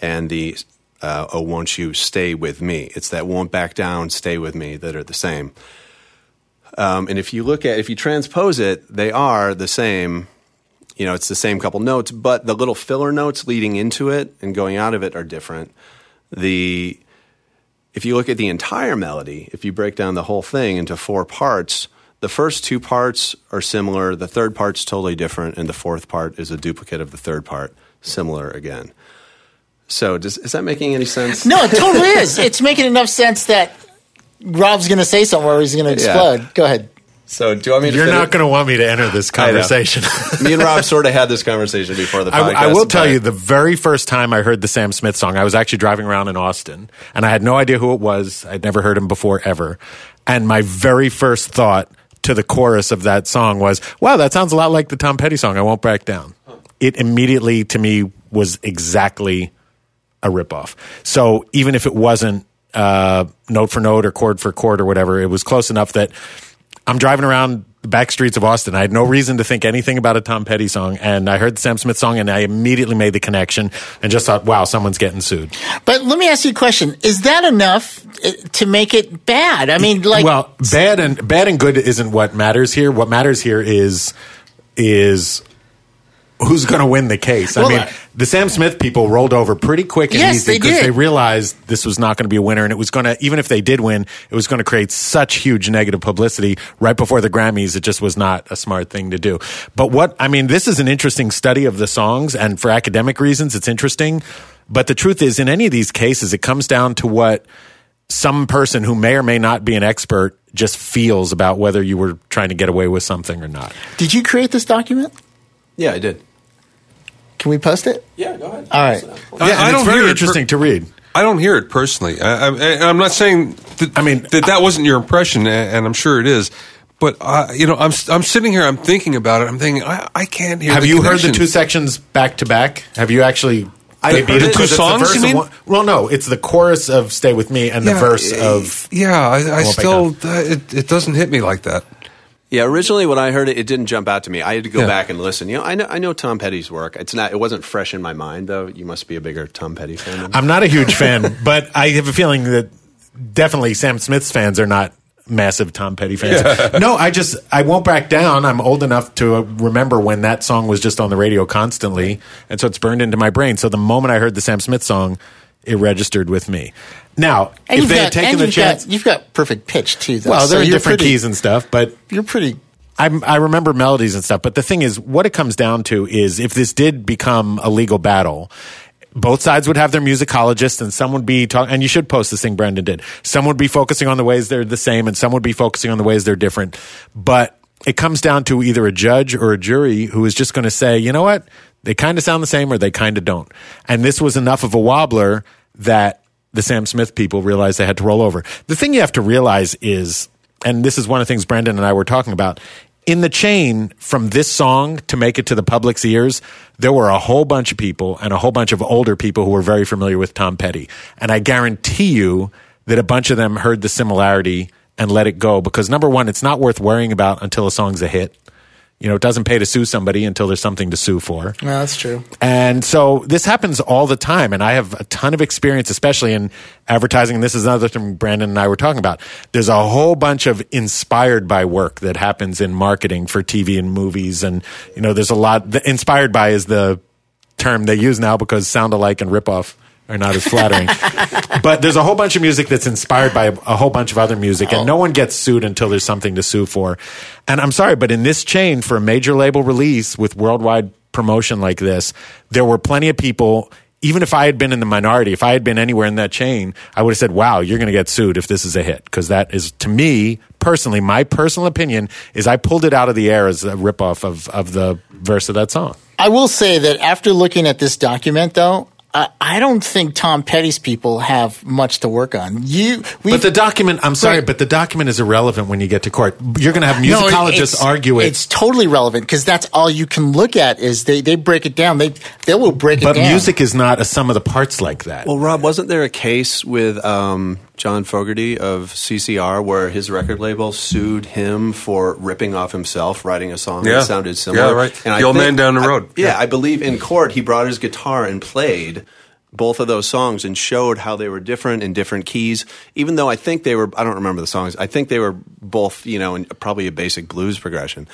and the uh, "Oh Won't You Stay with Me." It's that "Won't Back Down, Stay with Me" that are the same. Um, and if you look at if you transpose it, they are the same. You know, it's the same couple notes, but the little filler notes leading into it and going out of it are different. The if you look at the entire melody, if you break down the whole thing into four parts, the first two parts are similar, the third part's totally different, and the fourth part is a duplicate of the third part, similar again. So, does, is that making any sense? No, it totally is. It's making enough sense that Rob's going to say something where he's going to explode. Yeah. Go ahead. So do you want me to? You're not going to want me to enter this conversation. Me and Rob sort of had this conversation before the podcast. I, I will tell you, the very first time I heard the Sam Smith song, I was actually driving around in Austin, and I had no idea who it was. I'd never heard him before ever, and my very first thought to the chorus of that song was, "Wow, that sounds a lot like the Tom Petty song." I won't back down. It immediately, to me, was exactly a ripoff. So even if it wasn't uh, note for note or chord for chord or whatever, it was close enough that I'm driving around the back streets of Austin. I had no reason to think anything about a Tom Petty song, and I heard the Sam Smith song, and I immediately made the connection and just thought, "Wow, someone's getting sued." But let me ask you a question: Is that enough uh, to make it bad? I mean, like, well, bad and bad and good isn't what matters here. What matters here is is who's going to win the case. Well, I mean, I- the Sam Smith people rolled over pretty quick and Yes, easy because did. they realized this was not going to be a winner, and it was going to even if they did win, it was going to create such huge negative publicity right before the Grammys. It just was not a smart thing to do. But what I mean, this is an interesting study of the songs, and for academic reasons, it's interesting. But the truth is, in any of these cases, it comes down to what some person who may or may not be an expert just feels about whether you were trying to get away with something or not. did you create this document? Yeah, I did. Can we post it? Yeah, go ahead. All right. Yeah, I and don't it's very hear it interesting to read. I don't hear it personally. I, I, I'm not saying that, I mean, that that wasn't your impression, and I'm sure it is. But uh, you know, I'm I'm sitting here, I'm thinking about it. I'm thinking, I, I can't hear. Have the you heard the two sections back to back? Have you actually? I Maybe heard it's it. because Two it's the songs, you mean? one- well, no, it's the chorus of "Stay with Me" and the verse of. yeah. I, I still uh, it, it doesn't hit me like that. Yeah, originally when I heard it, it didn't jump out to me. I had to go Yeah. back and listen. You know, I know I know Tom Petty's work. It's not. It wasn't fresh in my mind though. You must be a bigger Tom Petty fan. I'm not a huge fan, but I have a feeling that definitely Sam Smith's fans are not massive Tom Petty fans. No, I just I won't back down. I'm old enough to remember when that song was just on the radio constantly, and so it's burned into my brain. So the moment I heard the Sam Smith song, it registered with me. Now, And if they got, had taken the you've chance, got, you've got perfect pitch too. Though. well, So they're you're different pretty- keys and stuff, but You're pretty. I'm, I remember melodies and stuff, but the thing is, what it comes down to is if this did become a legal battle, both sides would have their musicologists, and some would be talking. And you should post this thing Brendan did. Some would be focusing on the ways they're the same, and some would be focusing on the ways they're different. But it comes down to either a judge or a jury who is just going to say, you know what, they kind of sound the same, or they kind of don't. And this was enough of a wobbler that the Sam Smith people realized they had to roll over. The thing you have to realize is, and this is one of the things Brandon and I were talking about, in the chain from this song to make it to the public's ears, there were a whole bunch of people and a whole bunch of older people who were very familiar with Tom Petty. And I guarantee you that a bunch of them heard the similarity and let it go because number one, it's not worth worrying about until a song's a hit. You know, it doesn't pay to sue somebody until there's something to sue for. No, that's true. And so this happens all the time. And I have a ton of experience, especially in advertising. And this is another thing Brandon and I were talking about. There's a whole bunch of inspired by work that happens in marketing for TV and movies. And, you know, there's a lot, the inspired by is the term they use now because sound alike and ripoff are not as flattering. but there's a whole bunch of music that's inspired by a, a whole bunch of other music, and oh. no one gets sued until there's something to sue for. And I'm sorry, but in this chain, for a major label release with worldwide promotion like this, there were plenty of people. Even if I had been in the minority, if I had been anywhere in that chain, I would have said, "Wow, you're going to get sued if this is a hit." Because that is, to me personally, my personal opinion is I pulled it out of the air as a ripoff of of the verse of that song. I will say that after looking at this document, though, I, I don't think Tom Petty's people have much to work on. You, But the document, I'm sorry, Right. but the document is irrelevant when you get to court. You're going to have No, musicologists it's- argue it. It's totally relevant because that's all you can look at is they, they break it down. They they will break but it down. But music is not a sum of the parts like that. Well, Rob, wasn't there a case with um, John Fogerty of CCR where his record label sued him for ripping off himself, writing a song Yeah. that sounded similar? Yeah, right. I The old man down the I- road. yeah, Yeah. I believe in court he brought his guitar and played both of those songs and showed how they were different in different keys. Even though I think they were, I don't remember the songs. I think they were both, you know, in probably a basic blues progression.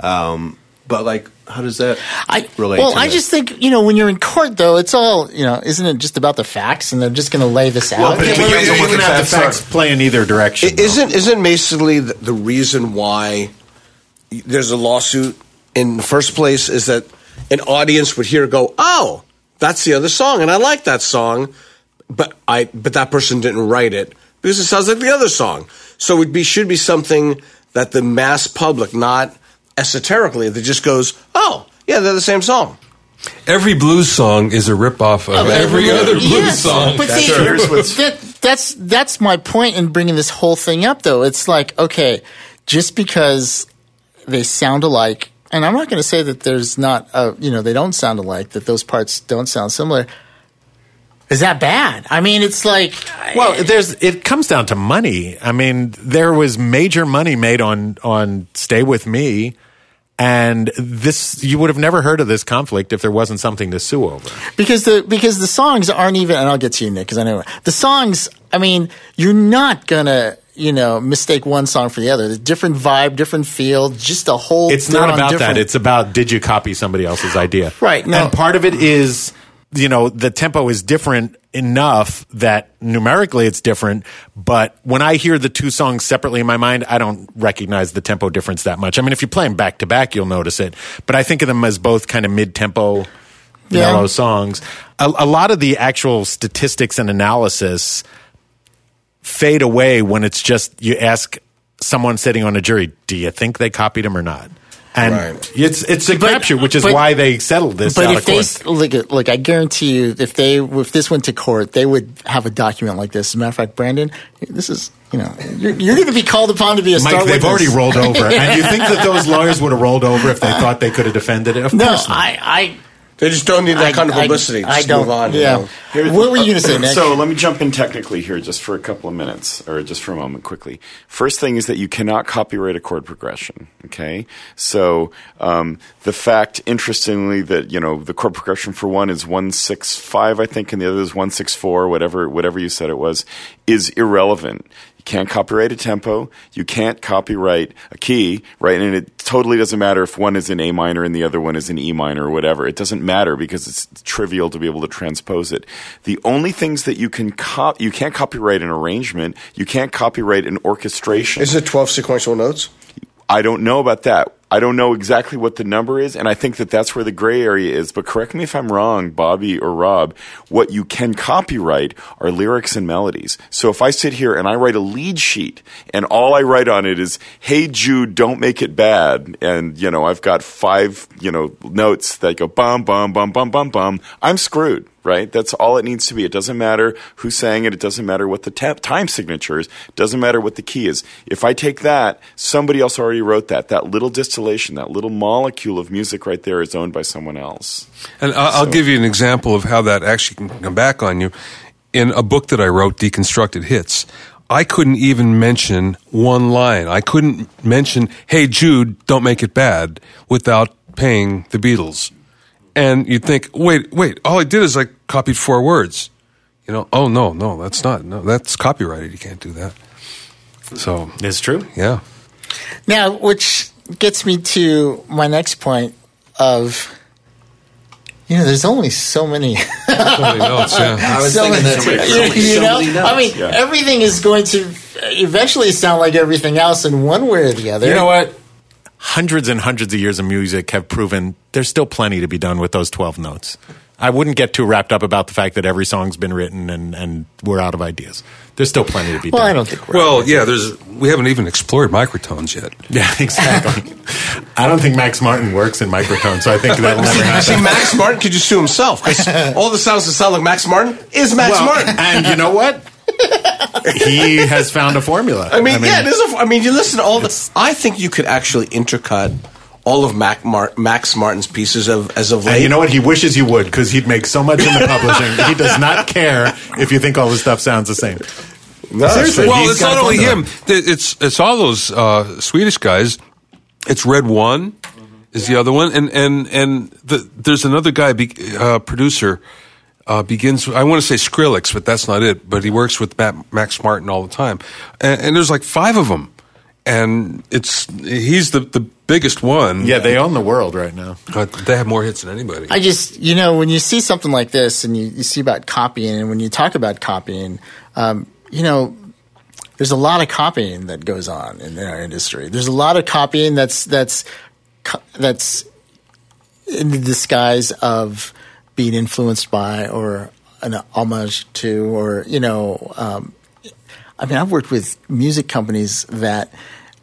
Um, but like, how does that I, relate? well, to I this? just think you know when you're in court, though, it's all you know. Isn't it just about the facts, and they're just going to lay this out? but it you depends on what can have the facts facts play in either direction. It though. isn't isn't basically the, the reason why there's a lawsuit in the first place is that an audience would hear go, oh, that's the other song, and I like that song, but I but that person didn't write it because it sounds like the other song. So it be should be something that the mass public, not esoterically, that just goes, oh, yeah, they're the same song. Every blues song is a ripoff of every other blues Yes, song. But That's see, true. That, that's that's my point in bringing this whole thing up. Though it's like, okay, just because they sound alike, and I'm not going to say that there's not, a, you know, they don't sound alike, that those parts don't sound similar. Is that bad? I mean, it's like, Well, there's it comes down to money. I mean, there was major money made on on Stay with Me, and this you would have never heard of this conflict if there wasn't something to sue over. because the because the songs aren't even and I'll get to you Nick because I know the songs I mean you're not gonna you know mistake one song for the other the different vibe different feel just a whole It's not about that. It's about did you copy somebody else's idea? Right, no. And part of it is, you know, the tempo is different enough that numerically it's different. But when I hear the two songs separately in my mind, I don't recognize the tempo difference that much. I mean, if you play them back to back, you'll notice it. But I think of them as both kind of mid tempo. Yeah. Mellow songs. A, a lot of the actual statistics and analysis fade away when it's just you ask someone sitting on a jury, do you think they copied him or not? And Right. it's it's a But- crapshoot, which is but- why they settled this but out if of they court. s- look look I guarantee you if they if this went to court they would have a document like this as a matter of fact Brandon this is you know you're, you're going to be called upon to be a star Mike, they've witness. already rolled over. and you think that those lawyers would have rolled over if they thought they could have defended it? Of no course not. I They just don't need that I kind of I- publicity. I, Just don't move on. you yeah know? What were you going to say Nick So let me jump in technically here just for a couple of minutes or just for a moment quickly. First thing is that you cannot copyright a chord progression. Okay. So, um, the fact, interestingly, that, you know, the chord progression for one is 165, I think, and the other is 164, whatever, whatever you said it was, is irrelevant. You can't copyright a tempo. You can't copyright a key, right? And it totally doesn't matter if one is in A minor and the other one is in E minor or whatever. It doesn't matter because it's trivial to be able to transpose it. The only things that you can cop, you can't copyright an arrangement. You can't copyright an orchestration. Is it 12 sequential notes? I don't know about that. I don't know exactly what the number is, and I think that that's where the gray area is. But correct me if I'm wrong, Bobby or Rob. What you can copyright are lyrics and melodies. So if I sit here and I write a lead sheet, and all I write on it is "Hey Jude, don't make it bad," and you know I've got five you know notes that go bum bum bum bum bum bum, I'm screwed right? That's all it needs to be. It doesn't matter who sang it. It doesn't matter what the ta- time signature is. It doesn't matter what the key is. If I take that, somebody else already wrote that. That little distillation, that little molecule of music right there is owned by someone else. And I- I'll give you an example of how that actually can come back on you. In a book that I wrote, Deconstructed Hits, I couldn't even mention one line. I couldn't mention, hey, Jude, don't make it bad, without paying the Beatles. And you'd think, wait, wait, all I did is I copied four words. You know, oh, no, no, that's not, no, that's copyrighted. You can't do that. So, It's true. yeah. Now, which gets me to my next point of, you know, there's only so many. Nobody knows, yeah. I was so thinking many, that too. you, you So know, many I mean. Yeah. everything is going to eventually sound like everything else in one way or the other. You know what? Hundreds and hundreds of years of music have proven there's still plenty to be done with those 12 notes. I wouldn't get too wrapped up about the fact that every song's been written and, and we're out of ideas. There's still plenty to be Well, done. I don't think we're. Well, yeah, there's, we haven't even explored microtones yet. Yeah, exactly. I don't think Max Martin works in microtones, so I think that'll never See. Max Martin could just sue himself because all the sounds that sound like Max Martin is Max Well, Martin. and you know what? He has found a formula. I mean, yeah, it is. A, I mean, you listen to all the. I think you could actually intercut all of Mac Mar- Max Martin's pieces of as of late. And you know what? He wishes you would because he'd make so much in the publishing. he does not care if you think all the stuff sounds the same. No, Seriously, Well, it's not only him. Th- It's it's all those uh, Swedish guys. It's RedOne is the other one, and and and the, there's another guy, uh, producer. Uh, begins. I want to say Skrillex, but that's not it. But he works with Matt, Max Martin all the time, and, and there's like five of them, and it's he's the the biggest one. Yeah, they own the world right now. Uh, they have more hits than anybody. I just, you know, when you see something like this and you, you see about copying, and when you talk about copying, um, you know, there's a lot of copying that goes on in, our industry. There's a lot of copying that's that's that's in the disguise of being influenced by or an homage to, or you know, um, I mean, I've worked with music companies that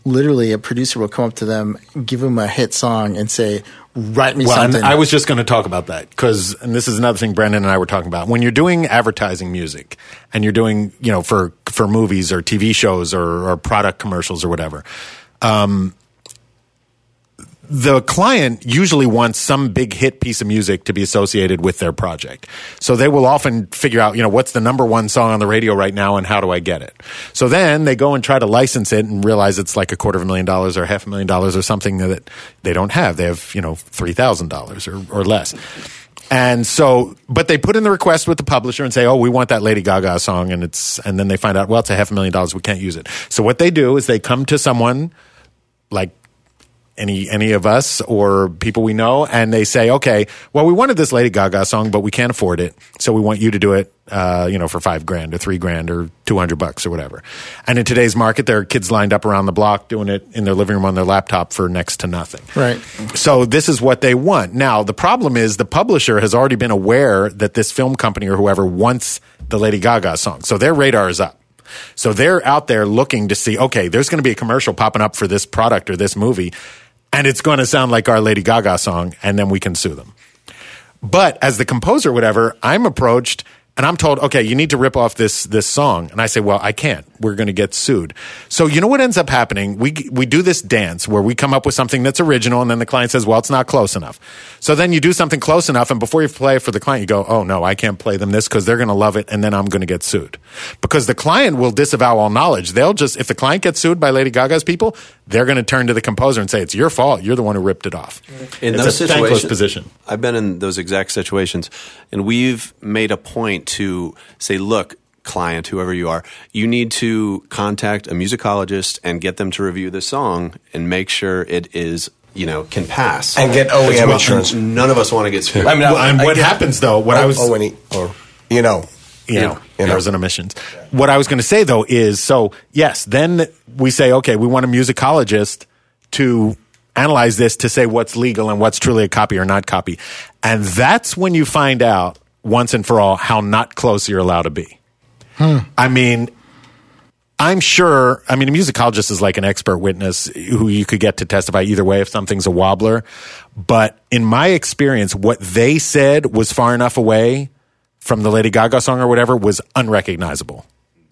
literally a producer will come up to them, give them a hit song, and say, "Write me Well, something." I was just going to talk about that because, and this is another thing Brendan and I were talking about. When you're doing advertising music and you're doing, you know, for for movies or TV shows or, or product commercials or whatever, um, the client usually wants some big hit piece of music to be associated with their project. So they will often figure out, you know, what's the number one song on the radio right now and how do I get it? So then they go and try to license it and realize it's like a quarter of a million dollars or half a million dollars or something that they don't have. They have, you know, $3,000 or, or less. And so, but they put in the request with the publisher and say, "Oh, we want that Lady Gaga song," and it's, and then they find out, well, it's a half a million dollars, we can't use it. So what they do is they come to someone like any any of us or people we know, and they say, "Okay, well, we wanted this Lady Gaga song, but we can't afford it, so we want you to do it, uh, you know, for five grand or three grand or two hundred bucks or whatever." And in today's market, there are kids lined up around the block doing it in their living room on their laptop for next to nothing. Right. So this is what they want. Now, the problem is the publisher has already been aware that this film company or whoever wants the Lady Gaga song. So their radar is up. So they're out there looking to see, okay, there's going to be a commercial popping up for this product or this movie, and it's going to sound like our Lady Gaga song, and then we can sue them. But as the composer, whatever, I'm approached and I'm told, okay, you need to rip off this this song, and I say, well, I can't. We're going to get sued. So you know what ends up happening? We we do this dance where we come up with something that's original, and then the client says, well, it's not close enough. So then you do something close enough, and before you play it for the client, you go, oh no, I can't play them this because they're going to love it, and then I'm going to get sued because the client will disavow all knowledge. They'll just if the client gets sued by Lady Gaga's people, they're going to turn to the composer and say it's your fault. You're the one who ripped it off. In it's those situations, position. I've been in those exact situations, and we've made a point to say, look, client, whoever you are, you need to contact a musicologist and get them to review the song and make sure it is, you know, can pass. And get OEM Well, insurance. None of us want to get sued. I mean, Well, and I what get- happens though? What I oh, was oh, and he, or you know, you know, You know. errors and omissions. What I was going to say though is so yes, then we say okay, we want a musicologist to analyze this to say what's legal and what's truly a copy or not copy, and that's when you find out once and for all how not close you're allowed to be. I mean. I'm sure. I mean, a musicologist is like an expert witness who you could get to testify either way if something's a wobbler. But in my experience, what they said was far enough away from the Lady Gaga song or whatever was unrecognizable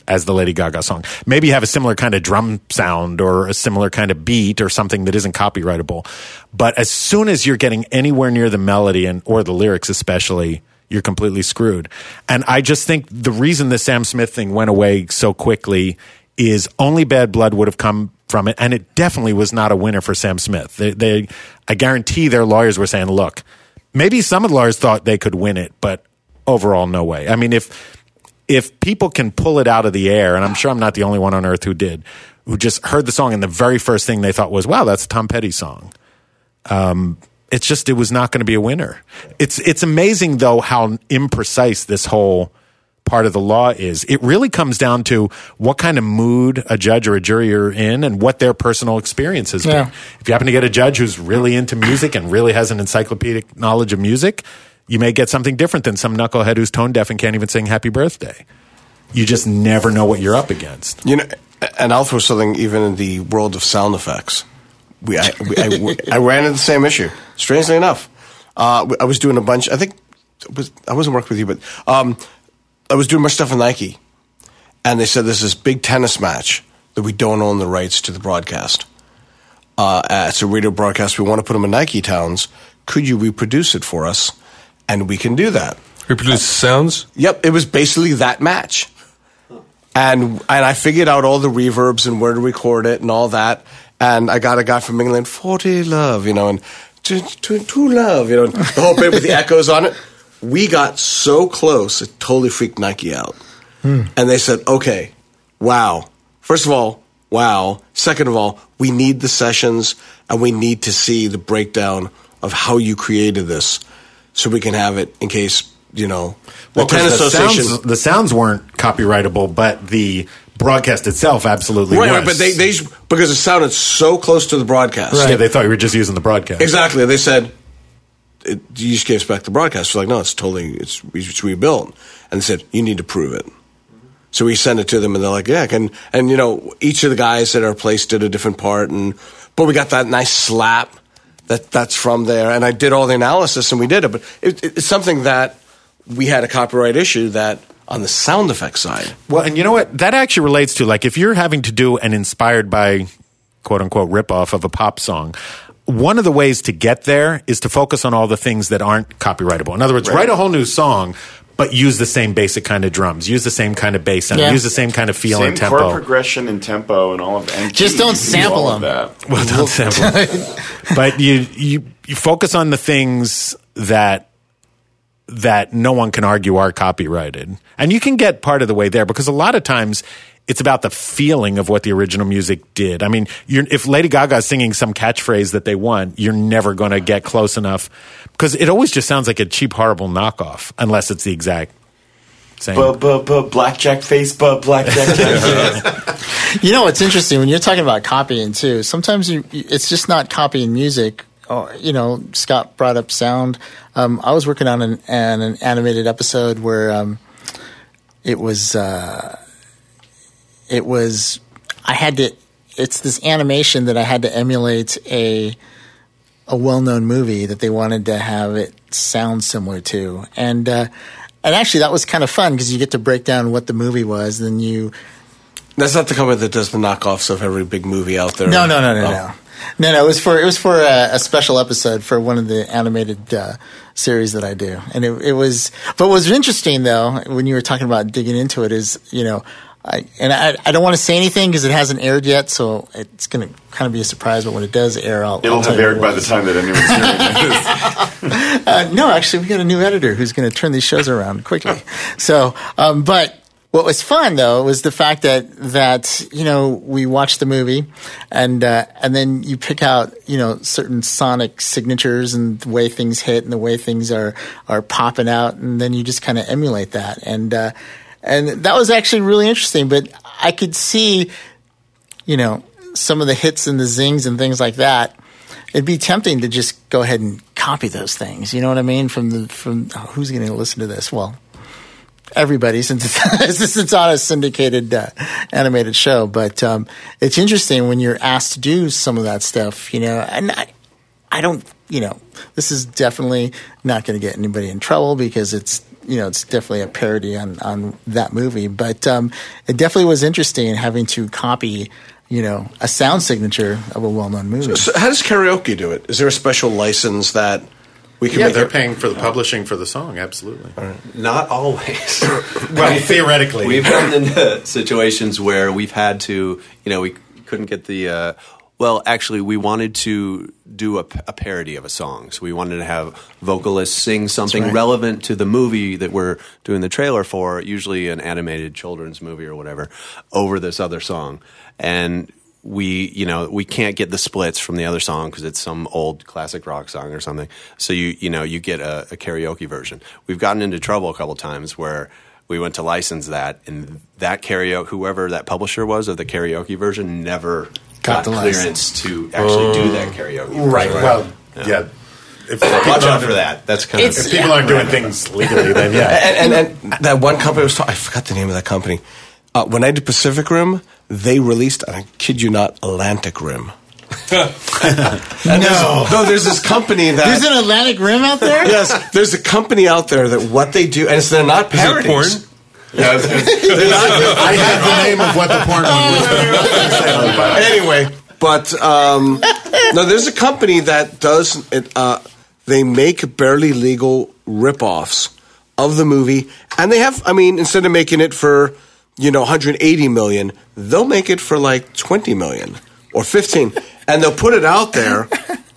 as the Lady Gaga song. Maybe you have a similar kind of drum sound or a similar kind of beat or something that isn't copyrightable. But as soon as you're getting anywhere near the melody and or the lyrics especially, you're completely screwed. And I just think the reason the Sam Smith thing went away so quickly is only bad blood would have come from it, and it definitely was not a winner for Sam Smith. They, they I guarantee their lawyers were saying, "Look, maybe some of the lawyers thought they could win it, but overall, no way." I mean, if if people can pull it out of the air, and I'm sure I'm not the only one on earth who did, who just heard the song and the very first thing they thought was, "Wow, that's a Tom Petty song." Um, it's just it was not going to be a winner. It's it's amazing though how imprecise this whole part of the law is. It really comes down to what kind of mood a judge or a jury are in and what their personal experience has Yeah. been. If you happen to get a judge who's really into music and really has an encyclopedic knowledge of music, you may get something different than some knucklehead who's tone deaf and can't even sing happy birthday. You just never know what you're up against. You know, and I'll throw something even in the world of sound effects. We, I, we, I, I ran into the same issue. Strangely enough, uh, I was doing a bunch. I think was, I wasn't working with you, but um, I was doing my stuff with Nike, and they said there's this big tennis match that we don't own the rights to the broadcast. Uh, it's a radio broadcast. We want to put them in Nike towns. Could you reproduce it for us? And we can do that. Reproduce sounds. Yep, it was basically that match. And and I figured out all the reverbs and where to record it and all that. And I got a guy from England, 40 love, you know, and to, to, to love, you know, the whole bit with the echoes on it. We got so close, it totally freaked Nike out. Hmm. And they said, okay, wow. First of all, wow. Second of all, we need the sessions and we need to see the breakdown of how you created this so we can have it in case, you know, the Well, the association. sounds, the sounds weren't copyrightable, but the broadcast itself absolutely Right, right, but they, they because it sounded so close to the broadcast. Right. yeah, they thought you were just using the broadcast. Exactly. They said it, you just can't expect the broadcast. We're like, no, it's totally it's, it's rebuilt. And they said you need to prove it. So we sent it to them, and they're like, "Yeah, and And you know, each of the guys at our place did a different part, and but we got that nice slap that that's from there. And I did all the analysis, and we did it. But it, it's something that we had a copyright issue that on the sound effect side. Well, and you know what? That actually relates to like if you're having to do an inspired by quote unquote ripoff of a pop song. One of the ways to get there is to focus on all the things that aren't copyrightable. In other words, write a whole new song, but use the same basic kind of drums, use the same kind of bass sound, Yeah. use the same kind of feel Same and chord tempo. progression and tempo and all of and Just don't you do sample them. that. Well, don't sample. them. but you, you you focus on the things that that no one can argue are copyrighted, and you can get part of the way there because a lot of times it's about the feeling of what the original music did. I mean, you're, if Lady Gaga is singing some catchphrase that they want, you're never going to get close enough because it always just sounds like a cheap, horrible knockoff unless it's the exact same. Blackjack face, bu- blackjack face. You know what's interesting when you're talking about copying too. Sometimes you, you- it's just not copying music. Or, you know, Scott brought up sound. Um, I was working on an, an, an animated episode where um, it was uh, it was I had to. It's this animation that I had to emulate a a well known movie that they wanted to have it sound similar to, and uh, and actually that was kind of fun because you get to break down what the movie was, then you That's not the company that does the knockoffs of every big movie out there. No, no, no, no, Oh. no. No, no, it was for it was for a, a special episode for one of the animated uh, series that I do, and it, it was. But what was interesting though, when you were talking about digging into it, is you know, I and I, I don't want to say anything because it hasn't aired yet, so it's going to kind of be a surprise. But when it does air, I'll It'll I'll have aired by the time that anyone's hearing this. Uh, no, actually, we got a new editor who's going to turn these shows around quickly. So, um, but what was fun though was the fact that that you know we watched the movie, and uh, and then you pick out you know certain sonic signatures and the way things hit and the way things are are popping out, and then you just kind of emulate that, and uh, and that was actually really interesting. But I could see, you know, some of the hits and the zings and things like that it'd be tempting to just go ahead and copy those things. You know what I mean? From the from oh, who's going to listen to this? Well, everybody, since it's, it's on a syndicated uh, animated show. But um, it's interesting when you're asked to do some of that stuff. You know, and I, I don't. You know, this is definitely not going to get anybody in trouble because it's. You know, it's definitely a parody on, on that movie, but um, it definitely was interesting having to copy, you know, a sound signature of a well-known movie. So how does karaoke do it? Is there a special license that we can yeah, they're paying for the publishing for the song. Absolutely. Not always. Well, theoretically, We've run into situations where we've had to, you know, we couldn't get the. Uh, well, actually, we wanted to do a parody of a song, so we wanted to have vocalists sing something right. relevant to the movie that we're doing the trailer for, usually an animated children's movie or whatever, over this other song, and we, you know, we can't get the splits from the other song because it's some old classic rock song or something. So you, you know, you get a, a karaoke version. We've gotten into trouble a couple times where we went to license that, and that karaoke, whoever that publisher was of the karaoke version, never Got got, the clearance to actually do that oh. karaoke. version. right. Well, yeah. If Watch people out aren't- for that. That's kind It's- of If people aren't doing things legally, then yeah. and, and, and that one company was talking, I forgot the name of that company. Uh, when I did Pacific Rim, they released, and I kid you not, Atlantic Rim. And there's- No. no, there's this company that. There's an Atlantic Rim out there. yes, there's a company out there that what they do, and it's, they're not Is it parodies. porn? Yeah, not- I have the name of what the porn one was. anyway, but um, no, there's a company that does it. Uh, they make barely legal ripoffs of the movie, and they have. I mean, instead of making it for you know 180 million, they'll make it for like 20 million or 15, and they'll put it out there.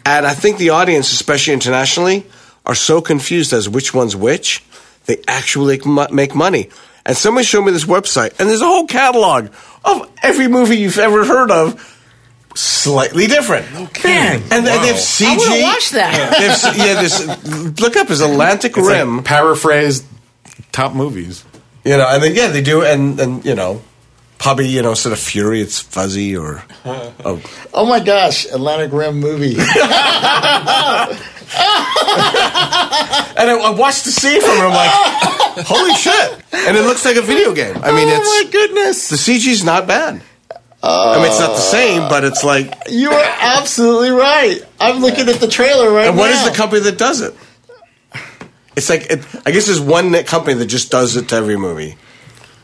And I think the audience, especially internationally, are so confused as which one's which. They actually make money. And somebody showed me this website, and there's a whole catalog of every movie you've ever heard of, slightly different. Man, And then they have CG. I wanna watch that. They yeah, this look up his Atlantic It's Rim. like paraphrased top movies. You know, and then yeah, they do, and and you know, probably you know, instead of Fury, it's Fuzzy or oh, Oh my gosh, Atlantic Rim movie. and I, I watched the scene from it. I'm like, holy shit! and it looks like a video game. I mean, oh it's my goodness! the CG's not bad. I mean, it's not the same, but it's like. You are absolutely right. I'm looking at the trailer right now. And now. what is the company that does it? It's like it, I guess there's one company that just does it to every movie.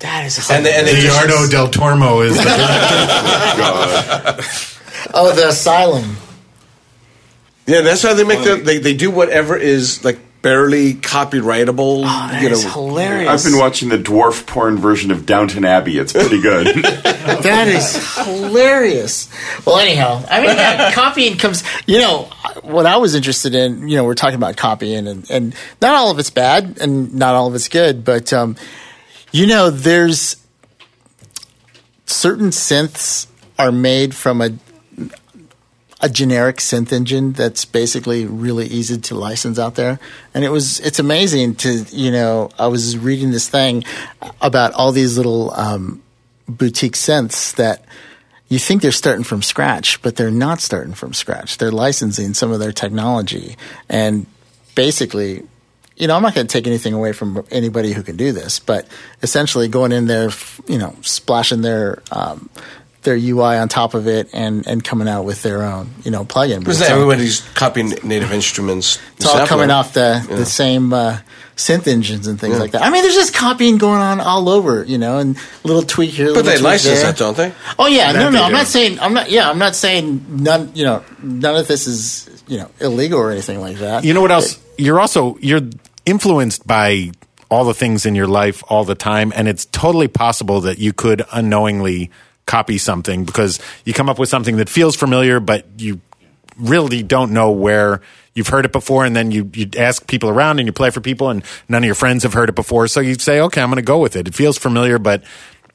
That is And they, and they just- del Toro is the oh, the Asylum. yeah, that's how they make the they, they do whatever is like barely copyrightable. Oh, that you know, is hilarious. I've been watching the dwarf porn version of Downton Abbey. It's pretty good. That is hilarious. Well, anyhow, I mean, yeah, copying comes. You know, what I was interested in. You know, we're talking about copying, and and not all of it's bad, and not all of it's good, but um, you know, there's certain synths are made from a a generic synth engine that's basically really easy to license out there. And it was it's amazing to you know I was reading this thing about all these little um, boutique synths that you think they're starting from scratch, but they're not starting from scratch. They're licensing some of their technology and basically. You know, I'm not going to take anything away from anybody who can do this, but essentially going in there, you know, splashing their um, their UI on top of it and, and coming out with their own, you know, plugin. But because everybody's copying native instruments. it's all coming off the, the same uh, synth engines and things like that. I mean, there's just copying going on all over, you know, and little tweak here. But they tweak license there. that, don't they? Oh yeah, no, That no. I'm not saying. I'm not. Yeah, I'm not saying none. You know, none of this is you know illegal or anything like that. You know what else? You're also you're influenced by all the things in your life all the time, and it's totally possible that you could unknowingly copy something because you come up with something that feels familiar, but you really don't know where you've heard it before, and then you you ask people around and you play for people, and none of your friends have heard it before, so you say, okay, I'm going to go with it. It feels familiar, but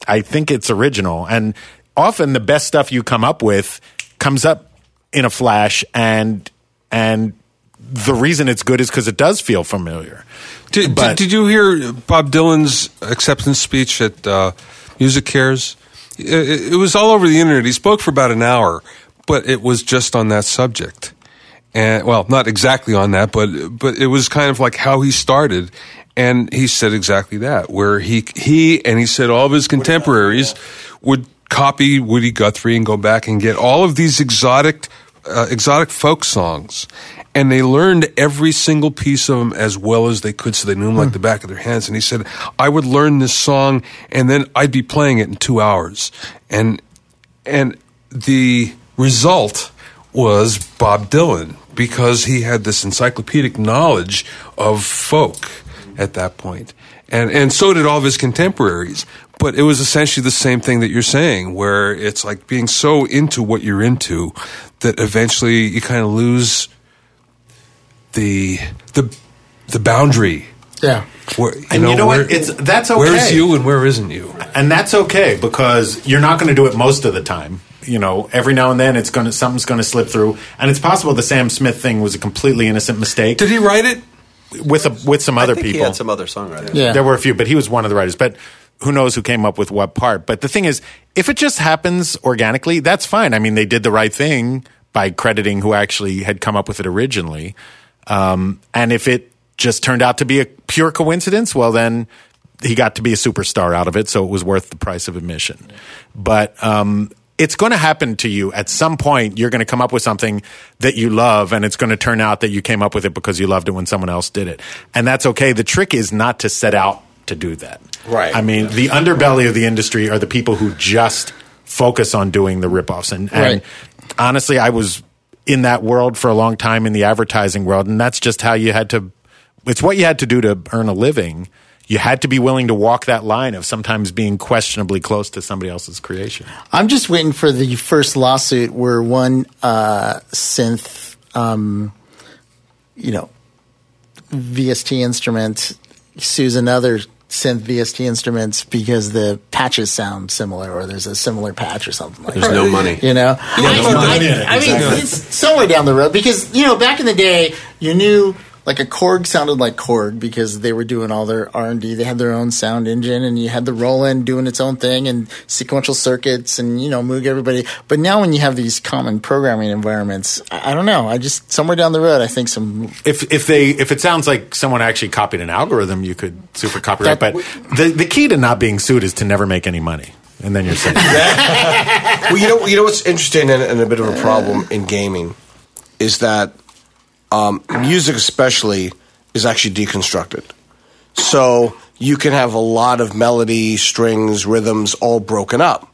I think it's original, and often the best stuff you come up with comes up in a flash, and and the reason it's good is because it does feel familiar. Did, But- did, did you hear Bob Dylan's acceptance speech at uh, MusiCares? It, was all over the internet. He spoke for about an hour, but it was just on that subject. And well, not exactly on that, but but it was kind of like how he started. And he said exactly that, where he he and he said all of his contemporaries would copy Woody Guthrie and go back and get all of these exotic uh, exotic folk songs, and they learned every single piece of them as well as they could, so they knew them like hmm. the back of their hands. And he said, I would learn this song, and then I'd be playing it in two hours, and and the result was Bob Dylan because he had this encyclopedic knowledge of folk at that point. And and so did all of his contemporaries. But it was essentially the same thing that you're saying, where it's like being so into what you're into that eventually you kind of lose the the the boundary. yeah. Where, you And you know where, what? It's- that's okay. Where's you and where isn't you? and that's okay because you're not going to do it most of the time. You know, every now and then it's going to something's going to slip through, and it's possible the Sam Smith thing was a completely innocent mistake Did he write it? with a, with some other I think people. he had some other songwriters. Yeah. There were a few, but he was one of the writers. But who knows who came up with what part? But the thing is, if it just happens organically, that's fine. I mean, they did the right thing by crediting who actually had come up with it originally. Um, and if it just turned out to be a pure coincidence, well, then he got to be a superstar out of it, so it was worth the price of admission. But um, it's going to happen to you at some point. You're going to come up with something that you love, and it's going to turn out that you came up with it because you loved it when someone else did it, and that's okay. The trick is not to set out to do that. Right. I mean, the underbelly of the industry are the people who just focus on doing the ripoffs, and, and Right. honestly, I was in that world for a long time in the advertising world, and that's just how you had to. It's what you had to do to earn a living. You had to be willing to walk that line of sometimes being questionably close to somebody else's creation. I'm just waiting for the first lawsuit where one uh, synth, um, you know, VST instrument sues another synth VST instruments because the patches sound similar or there's a similar patch or something like There's that. no money. You know, I, no money I- in it, I mean, exactly. it's somewhere down the road because you know back in the day, you knew like a Korg sounded like Korg because they were doing all their R and D. They had their own sound engine, and you had the Roland doing its own thing and sequential circuits, and you know Moog everybody. But now when you have these common programming environments, I, I don't know. I just somewhere down the road, I think some if if they if it sounds like someone actually copied an algorithm, you could super copyright. That- but the the key to not being sued is to never make any money, and then you're safe. well, you know, you know what's interesting and, and a bit of a problem in gaming is that um, music, especially, is actually deconstructed. So you can have a lot of melody, strings, rhythms all broken up.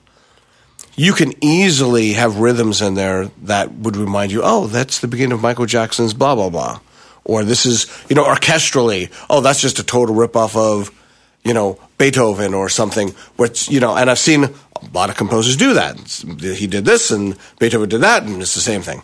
You can easily have rhythms in there that would remind you, oh, that's the beginning of Michael Jackson's blah blah blah, or this is you know orchestrally, oh, that's just a total ripoff of you know Beethoven or something. Which you know, and I've seen a lot of composers do that. He did this, and Beethoven did that, and it's the same thing.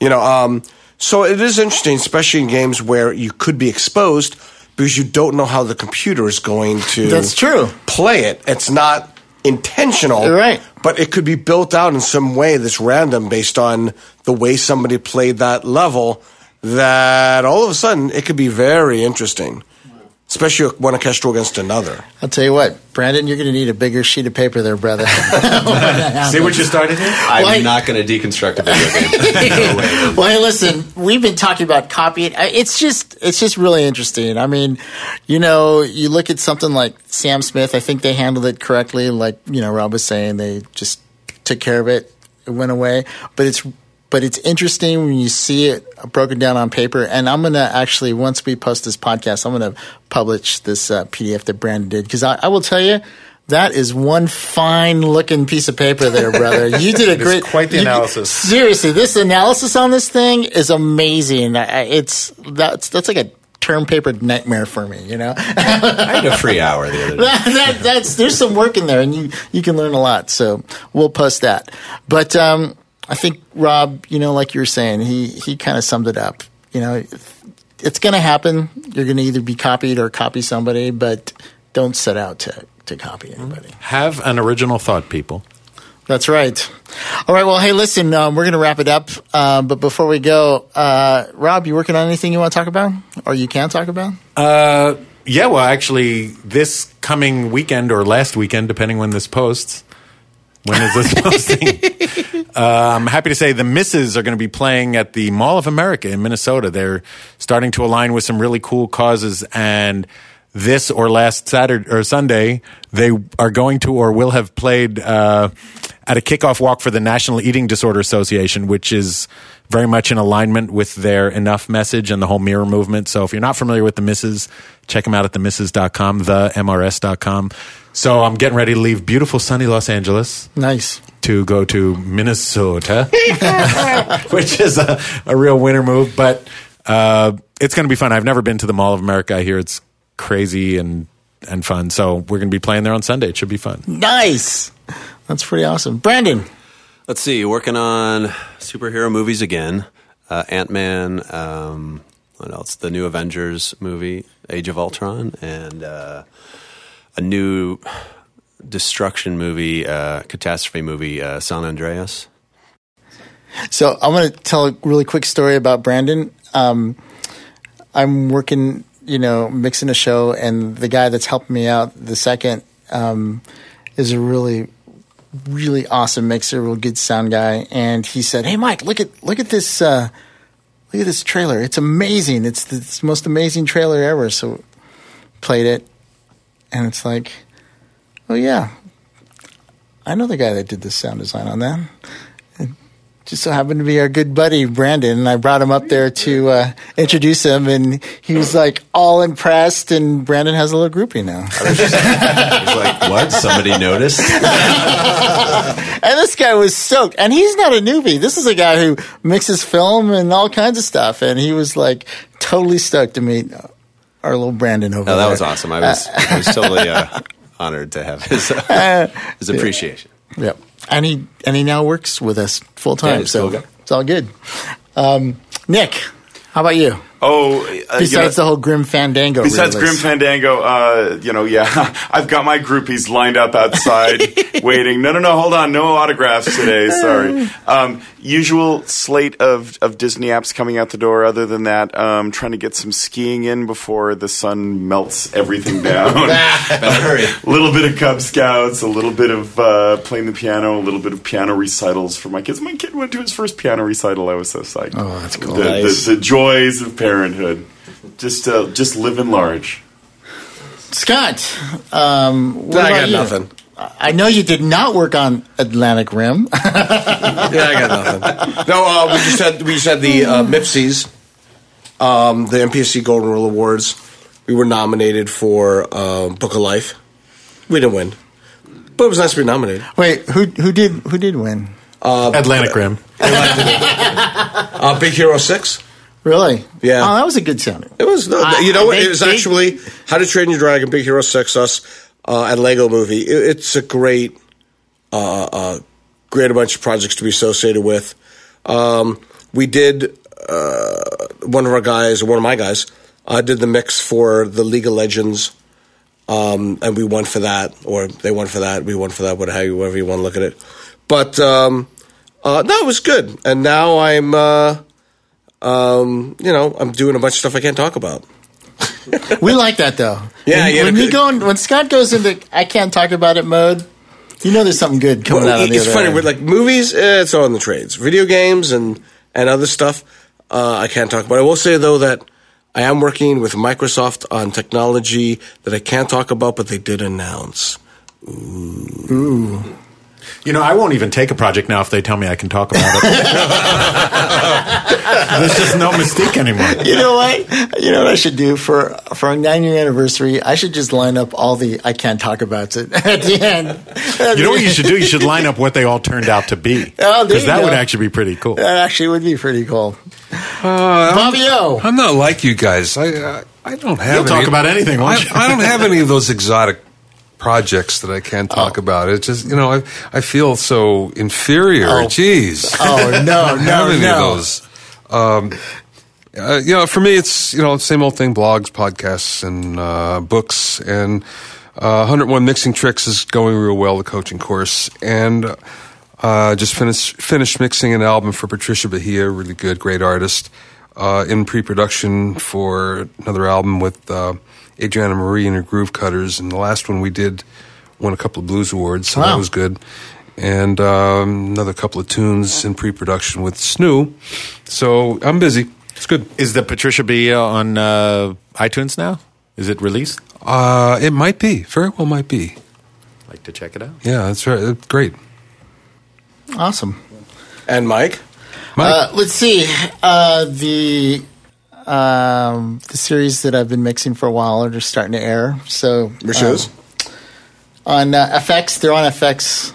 You know, um, so it is interesting, especially in games where you could be exposed because you don't know how the computer is going to. That's true. Play it. It's not intentional, Right. But it could be built out in some way that's random based on the way somebody played that level. That all of a sudden it could be very interesting, especially one orchestral against another. I'll tell you what, Brandon, you're going to need a bigger sheet of paper there, brother. See what you started here? I'm Why- not going to deconstruct a video game. No way. well, hey, listen, we've been talking about copying. I- It's just, it's just really interesting. I mean, you know, you look at something like Sam Smith. I think they handled it correctly. Like you know, Rob was saying, they just took care of it. It went away, but it's. But it's interesting when you see it broken down on paper. And I'm gonna actually, once we post this podcast, I'm gonna publish this uh, PDF that Brandon did because I, I will tell you. That is one fine looking piece of paper there, brother. You did a great quite the you- analysis. Seriously, this analysis on this thing is amazing. It's that's that's like a term paper nightmare for me. You know, I had a free hour the other day. that, that's there's some work in there, and you you can learn a lot. So we'll post that. But um, I think Rob, you know, like you were saying, he he kind of summed it up. You know, it's going to happen. You're going to either be copied or copy somebody, but don't set out to to copy anybody. Have an original thought, people. That's right. All right. Well, hey, listen, um, we're going to wrap it up. Um, but before we go, uh, Rob, you working on anything you want to talk about or you can talk about? Uh, yeah, well, actually, this coming weekend or last weekend, depending when this posts. When is this posting? uh, I'm happy to say the Misses are going to be playing at the Mall of America in Minnesota. They're starting to align with some really cool causes, and this or last Saturday or Sunday, they are going to or will have played uh, at a kickoff walk for the National Eating Disorder Association, which is very much in alignment with their enough message and the whole mirror movement. So if you're not familiar with the misses, check them out at themisses.com, the MRS.com. So I'm getting ready to leave beautiful sunny Los Angeles Nice. to go to Minnesota, which is a, a real winter move, but uh, it's going to be fun. I've never been to the Mall of America. I hear it's crazy and and fun. So we're going to be playing there on Sunday. It should be fun. Nice. That's pretty awesome. Brandon. Let's see, working on superhero movies again. Uh, Ant Man. Um, what else? The new Avengers movie, Age of Ultron, and uh, a new destruction movie, uh, catastrophe movie, uh, San Andreas. So I'm going to tell a really quick story about Brandon. Um, I'm working, you know, mixing a show, and the guy that's helping me out, the second, um, is a really, really awesome mixer, real good sound guy. And he said, "Hey, Mike, look at look at this, uh, look at this trailer. It's amazing. It's the, it's the most amazing trailer ever." So played it, and it's like, oh yeah, I know the guy that did the sound design on that just so happened to be our good buddy Brandon, and I brought him up there to uh, introduce him, and he was like all impressed. And Brandon has a little groupie now, I was like, what? Somebody noticed? and this guy was soaked, And he's not a newbie. This is a guy who mixes film and all kinds of stuff, and he was like totally stoked to meet our little Brandon over No, there. that was awesome. I was, I was totally uh, honored to have his, uh, his appreciation. Yep. And he and he now works with us full time, so cool it's all good. Um, Nick, how about you? Oh, uh, you Besides know- the whole Grim Fandango. Besides release. Grim Fandango, uh, you know, yeah, I've got my groupies lined up outside waiting. No, no, no, hold on, no autographs today. Sorry. Um, usual slate of, of Disney apps coming out the door. Other than that, um, trying to get some skiing in before the sun melts everything down. Better hurry. a little bit of Cub Scouts, a little bit of uh, playing the piano, a little bit of piano recitals for my kids. My kid went to his first piano recital. I was so psyched. Oh, that's cool. The, Nice. the, the joys of parenthood. Just, uh, just living large. Scott, um, what I about got you? nothing. I know you did not work on Atlantic Rim. Yeah, I got nothing. no, uh, we just had we just had the uh, MIPSIs, um, the MPSE Golden Reel Awards. We were nominated for uh, Book of Life. We didn't win, but it was nice to be nominated. Wait, who who did who did win? Atlantic Rim. Uh, Big Hero Six. Really? Yeah. Oh, that was a good sounding. It was no, I- you know what? It was they- actually How to Train Your Dragon, Big Hero Six, us, uh, and Lego Movie. It, it's a great, uh, uh, great bunch of projects to be associated with. Um, we did uh, one of our guys, one of my guys, uh, did the mix for the League of Legends, um, and we won for that, or they won for that. We won for that. Whatever, however you want to look at it. But um, uh, no, it was good. And now I'm. Um, you know, I'm doing a bunch of stuff I can't talk about. We like that though. Yeah, when, yeah, When you go, in, when Scott goes into I can't talk about it mode, you know there's something good coming out of the it's funny end. with like movies. Eh, it's all in the trades. Video games and and other stuff. Uh, I can't talk about. I will say though that I am working with Microsoft on technology that I can't talk about, but they did announce. You know, I won't even take a project now if they tell me I can talk about it. There's just no mystique anymore. You know what? You know what I should do for for our nine year anniversary? I should just line up all the I can't talk about it at the end. You know what you should do? You should line up what they all turned out to be. Oh, Because you that would actually be pretty cool. That actually would be pretty cool. Uh, Bobby O. I'm not like you guys. I uh, I don't have. You'll any, talk about anything, won't I, you? I don't have any of those exotic projects that I can't talk about. It's just you know I I feel so inferior. Oh. Jeez. Oh no, no, any no. of those. Um, uh, you know, for me, it's you know same old thing: blogs, podcasts, and uh, books. And uh, 101 Mixing Tricks is going real well. The coaching course, and uh, just finished finished mixing an album for Patricia Bahia, really good, great artist. Uh, in pre-production for another album with uh, Adrianna Marie and her Groovecutters, and the last one we did won a couple of blues awards, so that was good. And um, another couple of tunes in pre-production with Snoo. So I'm busy. It's good. Is the Patricia B on uh, iTunes now? Is it released? Uh, it might be. Very well might be. Like to check it out. Yeah, that's right. Uh, Great. Awesome. And Mike, Mike, Uh, let's see. Uh, the um, the series that I've been mixing for a while are just starting to air. So your um, shows. on uh, FX. They're on FX.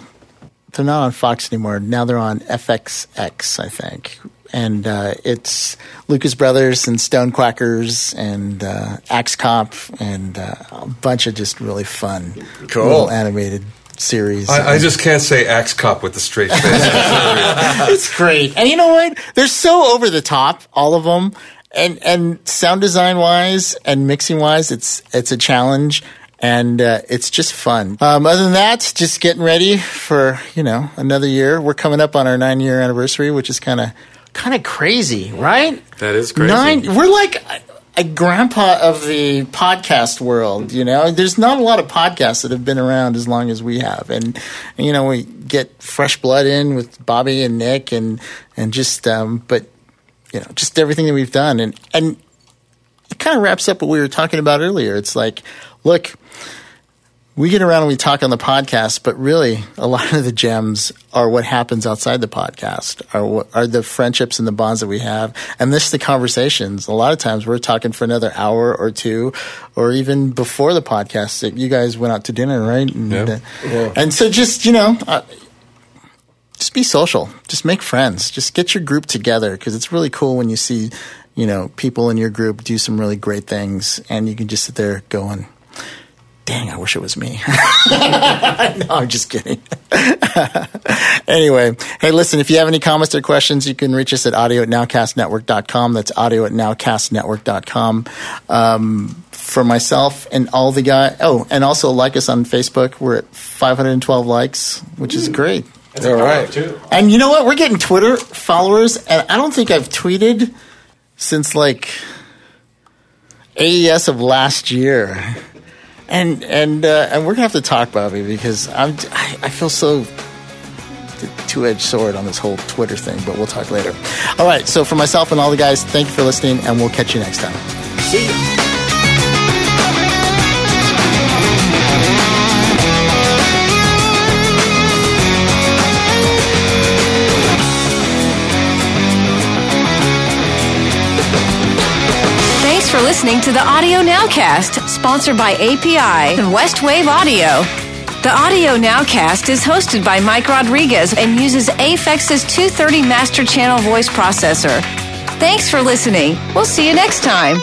They're not on Fox anymore. Now they're on FXX, I think. And uh, it's Lucas Brothers and Stone Quackers and uh, Axe Cop and uh, a bunch of just really fun, Cool. little animated series. I, I just can't say Axe Cop with a straight face. it's great. And you know what? They're so over the top, all of them. And and sound design wise and mixing wise, it's it's a challenge, and uh, it's just fun. Um, other than that, just getting ready for you know another year. We're coming up on our nine year anniversary, which is kind of kind of crazy, right? That is crazy. Nine. We're like a, a grandpa of the podcast world. You know, there's not a lot of podcasts that have been around as long as we have, and you know we get fresh blood in with Bobby and Nick, and and just um, but you know just everything that we've done, and and it kind of wraps up what we were talking about earlier. It's like, look. We get around and we talk on the podcast, but really, a lot of the gems are what happens outside the podcast, are are the friendships and the bonds that we have, and this the conversations. A lot of times, we're talking for another hour or two, or even before the podcast. You guys went out to dinner, right? And, Yeah. uh, and so, just you know, uh, just be social. Just make friends. Just get your group together because it's really cool when you see, you know, people in your group do some really great things, and you can just sit there going, Dang, I wish it was me. no, I'm just kidding. anyway, hey, listen, if you have any comments or questions, you can reach us at audio at nowcastnetwork.com. That's audio at nowcastnetwork.com. Um, for myself and all the guys, oh, and also like us on Facebook. We're at 512 likes, which is great. All right. And you know what? We're getting Twitter followers, and I don't think I've tweeted since like AES of last year. And and uh, and we're gonna have to talk, Bobby, because I'm I, I feel so two edged sword on this whole Twitter thing. But we'll talk later. All right. So for myself and all the guys, thank you for listening, and we'll catch you next time. See you. Listening to the Audio Nowcast, sponsored by API and Westwave Audio. The Audio Nowcast is hosted by Mike Rodriguez and uses Aphex's 230 Master Channel voice processor. Thanks for listening. We'll see you next time.